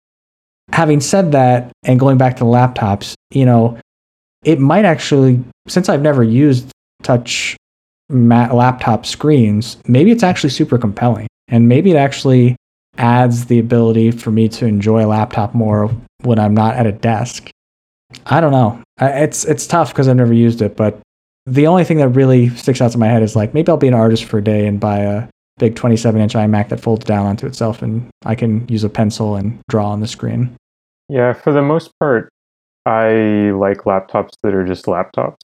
Having said that, and going back to laptops, you know, it might actually, since I've never used touch laptop screens, maybe it's actually super compelling, and maybe it actually adds the ability for me to enjoy a laptop more when I'm not at a desk. I don't know. It's it's tough because I've never used it, but the only thing that really sticks out to my head is like maybe I'll be an artist for a day and buy a big 27 inch iMac that folds down onto itself and I can use a pencil and draw on the screen. Yeah, for the most part, I like laptops that are just laptops.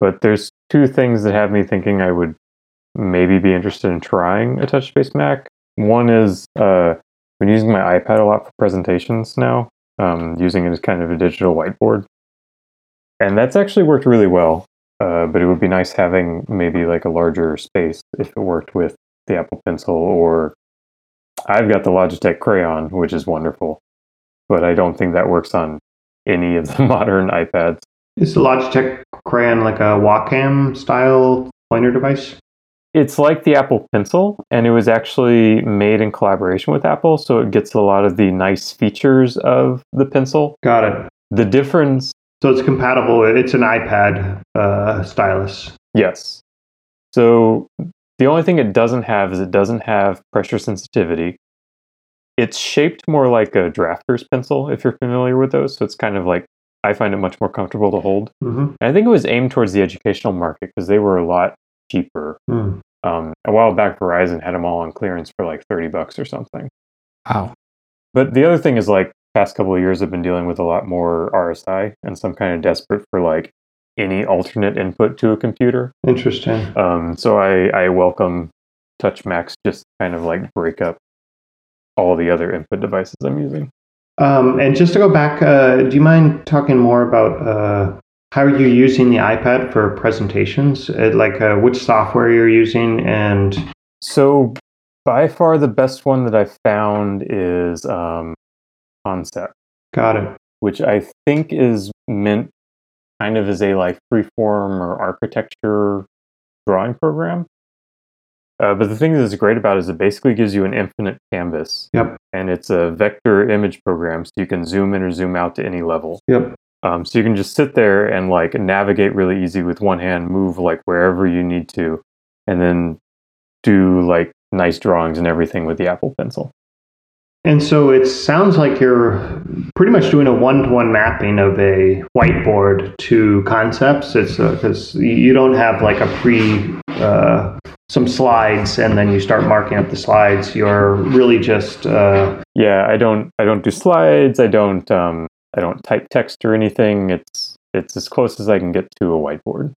But there's two things that have me thinking I would maybe be interested in trying a touch based Mac. One is uh, I've been using my iPad a lot for presentations now, um, using it as kind of a digital whiteboard. And that's actually worked really well. Uh, but it would be nice having maybe like a larger space if it worked with the Apple Pencil or I've got the Logitech Crayon, which is wonderful but I don't think that works on any of the <laughs> modern iPads. Is the Logitech Crayon like a Wacom style pointer device? It's like the Apple Pencil, and it was actually made in collaboration with Apple, so it gets a lot of the nice features of the Pencil. Got it. The difference, So it's compatible. It's an iPad uh, stylus. yes. So the only thing it doesn't have is it doesn't have pressure sensitivity. It's shaped more like a drafter's pencil, if you're familiar with those. So it's kind of like, I find it much more comfortable to hold. Mm-hmm. I think it was aimed towards the educational market because they were a lot cheaper. Hmm. Um, a while back, Verizon had them all on clearance for like 30 bucks or something. Wow. But the other thing is like past couple of years I've been dealing with a lot more RSI and so I'm kind of desperate for like any alternate input to a computer. Interesting. Um, so I, I welcome Touch Macs just kind of like break up all the other input devices I'm using. Um, and just to go back, uh, do you mind talking more about uh, how you're using the iPad for presentations? Uh, like uh, which software you're using and So by far the best one that I found is um, Concept. got it. which I think is meant kind of as a like freeform or architecture drawing program. Uh, but the thing that's great about it is it basically gives you an infinite canvas. Yep. And it's a vector image program, so you can zoom in or zoom out to any level. Yep. Um, so you can just sit there and like navigate really easy with one hand, move like wherever you need to, and then do like nice drawings and everything with the Apple Pencil. And so it sounds like you're pretty much doing a one-to-one mapping of a whiteboard to concepts. It's because you don't have like a pre uh, some slides and then you start marking up the slides. You're really just uh, Yeah, I don't I don't do slides. I don't um, I don't type text or anything. It's it's as close as I can get to a whiteboard.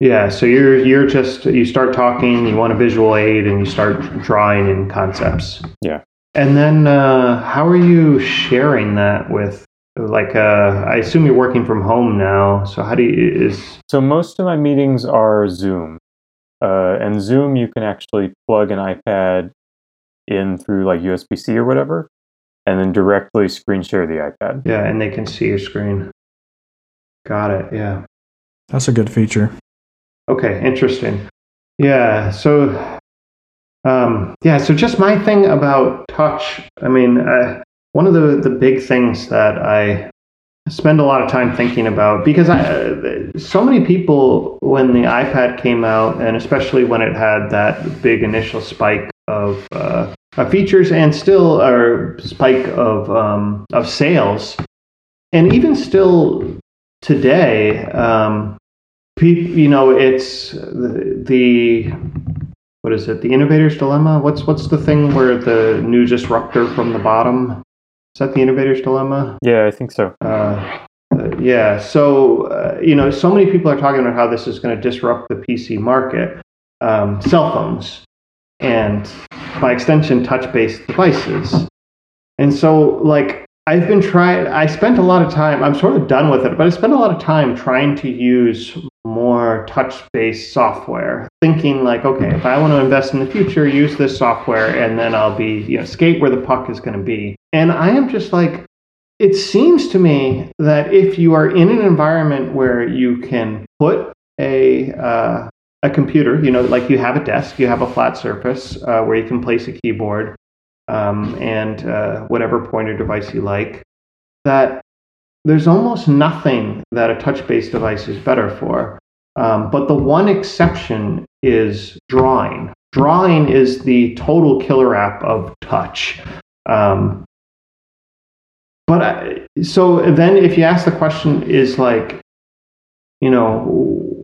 yeah. So you're you're just you start talking. You want a visual aid and you start drawing in concepts. Yeah. And then uh, how are you sharing that with? Like, uh, I assume you're working from home now. So how do you is So most of my meetings are Zoom, uh, and Zoom you can actually plug an iPad in through like USB C or whatever, and then directly screen share the iPad. yeah, and they can see your screen. Got it. Yeah. That's a good feature. Okay, interesting. Yeah, so um, yeah, so just my thing about touch. I mean, uh, one of the the big things that I spend a lot of time thinking about because I, uh, so many people when the iPad came out, and especially when it had that big initial spike of uh, features and still a spike of um, of sales, and even still today. Um, you know, it's the, the what is it? The innovator's dilemma. What's what's the thing where the new disruptor from the bottom? Is that the innovator's dilemma? Yeah, I think so. Uh, uh, yeah. So uh, you know, so many people are talking about how this is going to disrupt the PC market, um, cell phones, and by extension, touch-based devices. And so, like, I've been trying. I spent a lot of time. I'm sort of done with it, but I spent a lot of time trying to use more touch-based software, thinking like, okay, if I want to invest in the future, use this software, and then I'll be, you know, skate where the puck is going to be. And I am just like, it seems to me that if you are in an environment where you can put a uh, a computer, you know, like you have a desk, you have a flat surface uh, where you can place a keyboard um, and uh, whatever pointer device you like, that there's almost nothing that a touch-based device is better for. Um, but the one exception is drawing. Drawing is the total killer app of touch. Um, but I, so then, if you ask the question, is like, you know,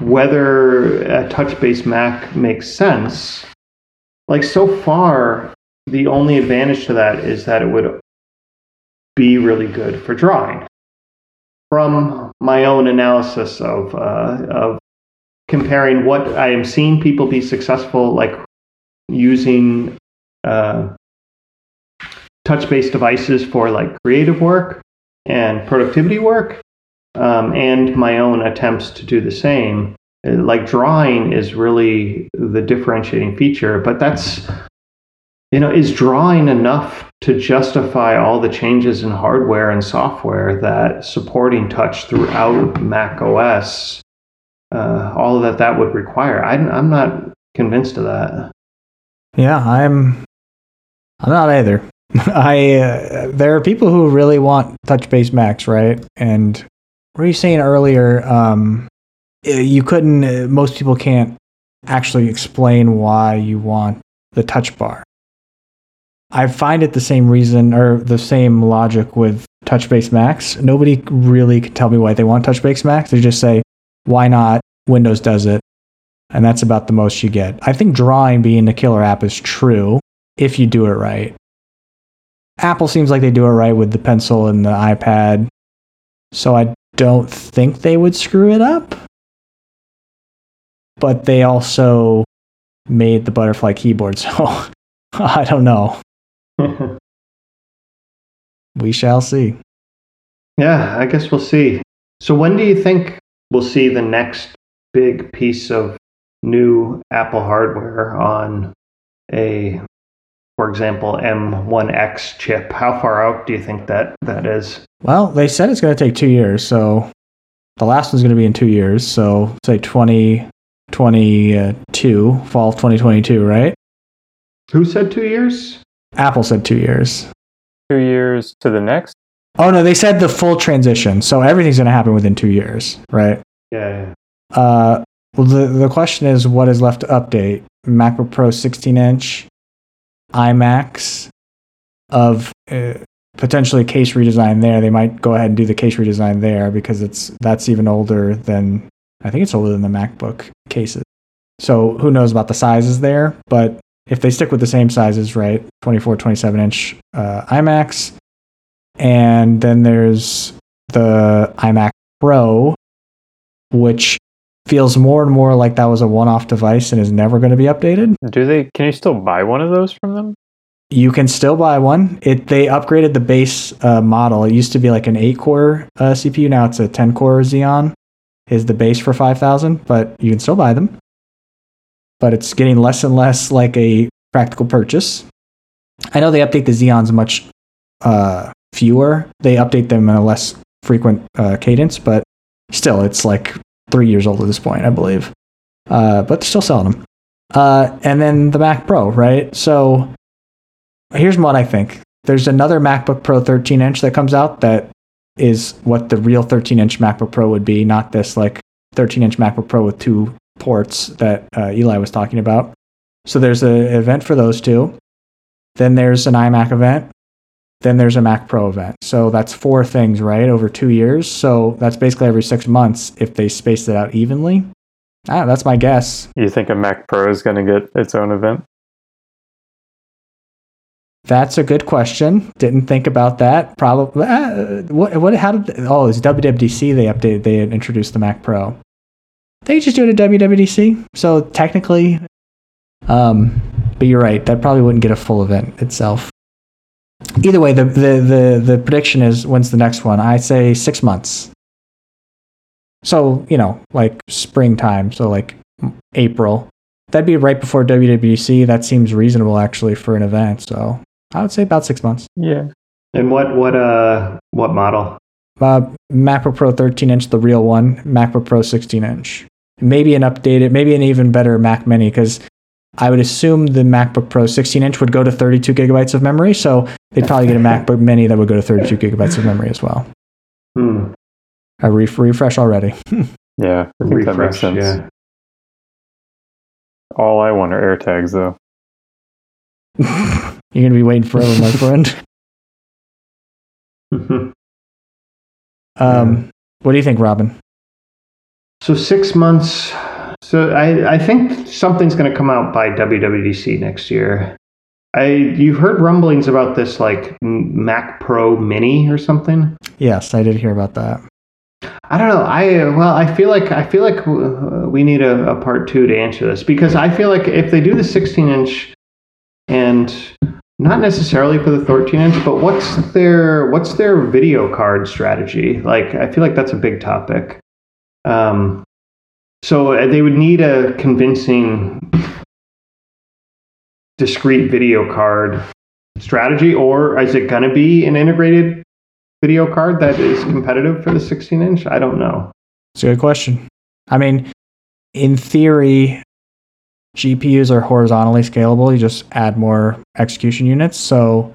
whether a touch-based Mac makes sense. Like so far, the only advantage to that is that it would be really good for drawing. From my own analysis of uh, of comparing what I am seeing people be successful, like using uh, touch-based devices for like creative work and productivity work, um, and my own attempts to do the same. Like drawing is really the differentiating feature, but that's you know is drawing enough to justify all the changes in hardware and software that supporting touch throughout Mac OS, uh, all that that would require. I, I'm not convinced of that. Yeah, I'm. I'm not either. <laughs> I uh, there are people who really want touch-based Macs, right? And what were you saying earlier? Um, you couldn't. Uh, most people can't actually explain why you want the touch bar. I find it the same reason or the same logic with touch-based Macs. Nobody really can tell me why they want touch-based Macs. They just say, "Why not?" Windows does it, and that's about the most you get. I think drawing being the killer app is true if you do it right. Apple seems like they do it right with the pencil and the iPad, so I don't think they would screw it up. But they also made the butterfly keyboard, <laughs> so I don't know. <laughs> We shall see. Yeah, I guess we'll see. So, when do you think we'll see the next big piece of new Apple hardware on a, for example, M1X chip? How far out do you think that that is? Well, they said it's going to take two years, so the last one's going to be in two years. So, say 2022, uh, fall of 2022, right? Who said two years? Apple said two years. Two years to the next. Oh, no, they said the full transition. So, everything's going to happen within two years, right? Yeah. Uh, well, the, the question is what is left to update? MacBook Pro 16 inch, iMacs of uh, potentially case redesign there. They might go ahead and do the case redesign there because it's that's even older than I think it's older than the MacBook cases. So who knows about the sizes there? But if they stick with the same sizes, right? 24, 27 inch uh, iMacs. And then there's the iMac Pro, which feels more and more like that was a one off device and is never going to be updated. Do they? Can you still buy one of those from them? You can still buy one. It they upgraded the base uh, model. It used to be like an eight core uh, CPU. Now it's a ten core Xeon. Is the base for five thousand, but you can still buy them. But it's getting less and less like a practical purchase. I know they update the Xeons much uh, fewer. They update them in a less frequent uh, cadence, but still, it's like three years old at this point, I believe. Uh, but they're still selling them. Uh, and then the Mac Pro, right? So here's what I think. There's another MacBook Pro 13 inch that comes out that is what the real 13 inch MacBook Pro would be, not this like 13 inch MacBook Pro with two ports that uh, Eli was talking about. So there's an event for those two. Then there's an iMac event. Then there's a Mac Pro event. So that's four things, right, over two years. So that's basically every six months if they space it out evenly. Ah, that's my guess. You think a Mac Pro is going to get its own event? That's a good question. Didn't think about that. Probably. Uh, what? What? How did? Oh, it's WWDC. They updated. They introduced the Mac Pro. They just do it at WWDC. So technically, um, but you're right. That probably wouldn't get a full event itself. Either way, the the the, the prediction is when's the next one? I say six months. So you know, like springtime. So like April. That'd be right before WWDC. That seems reasonable actually for an event. So I would say about six months. Yeah. And what what uh what model? Uh, MacBook Pro 13 inch, the real one. MacBook Pro 16 inch. Maybe an updated, maybe an even better Mac Mini because I would assume the MacBook Pro 16 inch would go to 32 gigabytes of memory. So they'd probably get a MacBook Mini that would go to 32 gigabytes of memory as well. Hmm. A re- refresh already. <laughs> Yeah. I think that makes Refresh, sense. yeah. All I want are AirTags, though. <laughs> You're going to be waiting forever, my <laughs> friend. Um, what do you think, Robin? So six months. So I, I think something's going to come out by WWDC next year. I you've heard rumblings about this like Mac Pro Mini or something. Yes, I did hear about that. I don't know. I well, I feel like I feel like uh, we need a, a part two to answer this because I feel like if they do the 16 inch and not necessarily for the 13 inch, but what's their what's their video card strategy? Like, I feel like that's a big topic. Um, so uh, they would need a convincing discrete video card strategy, or is it going to be an integrated video card that is competitive for the 16 inch? I don't know. It's a good question. I mean, in theory, GPUs are horizontally scalable. You just add more execution units. So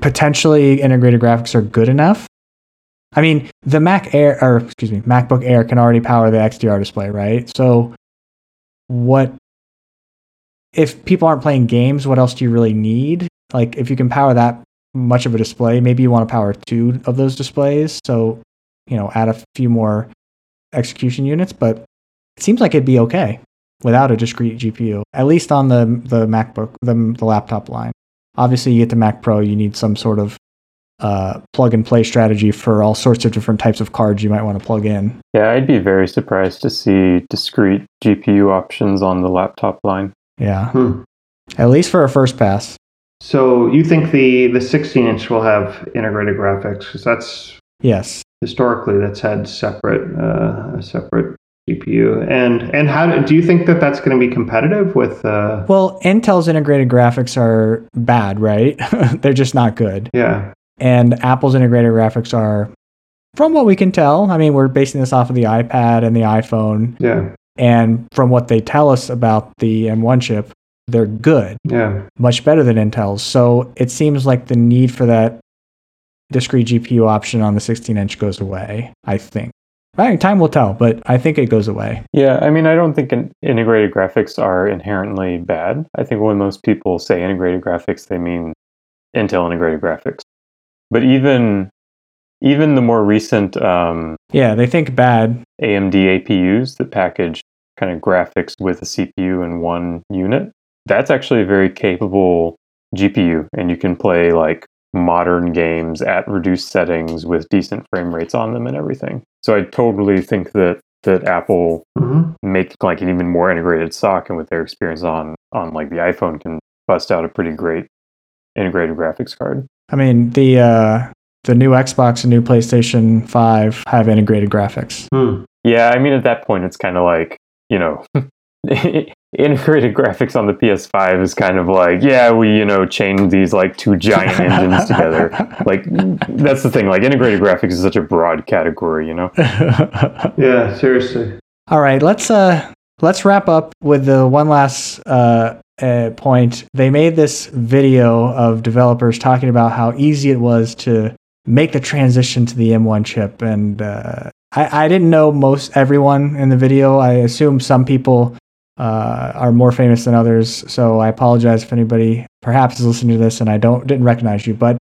potentially integrated graphics are good enough. I mean, the Mac Air, or excuse me, MacBook Air can already power the XDR display, right? So what if people aren't playing games, what else do you really need? Like if you can power that much of a display, maybe you want to power two of those displays. So, you know, add a few more execution units, but it seems like it'd be okay without a discrete GPU, at least on the the MacBook, the, the laptop line. Obviously, you get the Mac Pro, you need some sort of uh, plug and play strategy for all sorts of different types of cards you might want to plug in. Yeah, I'd be very surprised to see discrete GPU options on the laptop line. Yeah, Hmm. at least for a first pass. So you think the the 16 inch will have integrated graphics? Because that's Yes. historically that's had separate uh, a separate GPU. And and how do you think that that's going to be competitive with? Uh, Well, Intel's integrated graphics are bad, right? <laughs> They're just not good. yeah, And Apple's integrated graphics are, from what we can tell, I mean, we're basing this off of the iPad and the iPhone. yeah, And from what they tell us about the M1 chip, they're good, yeah. much better than Intel's. So it seems like the need for that discrete GPU option on the 16 inch goes away, I think. I think time will tell, but I think it goes away. Yeah, I mean, I don't think in- integrated graphics are inherently bad. I think when most people say integrated graphics, they mean Intel integrated graphics. But even even the more recent um, Yeah, they think bad. AMD APUs that package kind of graphics with a CPU in one unit. That's actually a very capable GPU, and you can play like modern games at reduced settings with decent frame rates on them and everything. So I totally think that that Apple hmm make like an even more integrated SoC, and with their experience on on like the iPhone, can bust out a pretty great integrated graphics card. I mean, the uh, the new Xbox and new PlayStation 5 have integrated graphics. Hmm. Yeah, I mean at that point, it's kind of like you know. <laughs> integrated graphics on the PS5 is kind of like, yeah, we, you know, chained these like two giant engines together. <laughs> Like, that's the thing. Like, integrated graphics is such a broad category, you know? <laughs> Yeah, seriously. All right, let's uh let's wrap up with the one last uh, uh point. They made this video of developers talking about how easy it was to make the transition to the M1 chip, and uh, I I didn't know most everyone in the video. I assume some people uh, are more famous than others, so I apologize if anybody perhaps is listening to this and I don't didn't recognize you, but.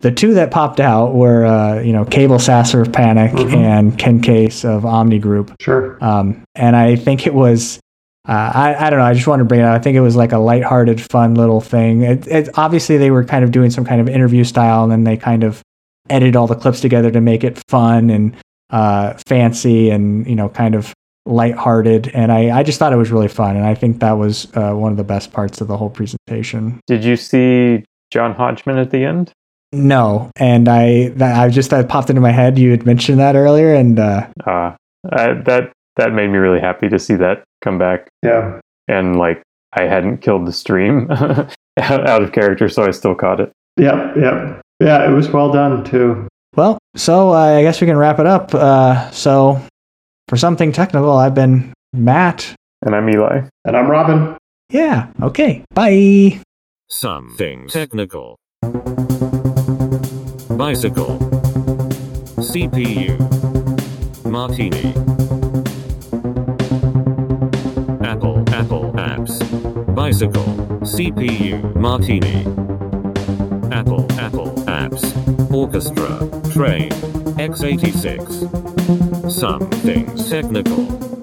The two that popped out were, uh, you know, Cabel Sasser of Panic Mhm. and Ken Case of Omni Group. Sure. Um, and I think it was, uh, I, I don't know, I just wanted to bring it up. I think it was like a lighthearted, fun little thing. It, it, obviously, they were kind of doing some kind of interview style, and then they kind of edited all the clips together to make it fun and uh, fancy and, you know, kind of lighthearted. And I, I just thought it was really fun. And I think that was uh, one of the best parts of the whole presentation. Did you see John Hodgman at the end? No, and I that I just that popped into my head. You had mentioned that earlier, and uh, Uh, I, that that made me really happy to see that come back. Yeah. And like, I hadn't killed the stream <laughs> out of character, so I still caught it. Yep. Yep. Yeah, it was well done too. Well, so uh, I guess we can wrap it up. Uh, so, for something technical, I've been Matt. And I'm Eli. And I'm Robin. Yeah, okay. Bye. Something technical. Bicycle. CPU. Martini. Bicycle. CPU. Martini. Apple, Apple apps. Orchestra. Train. x86. Something technical.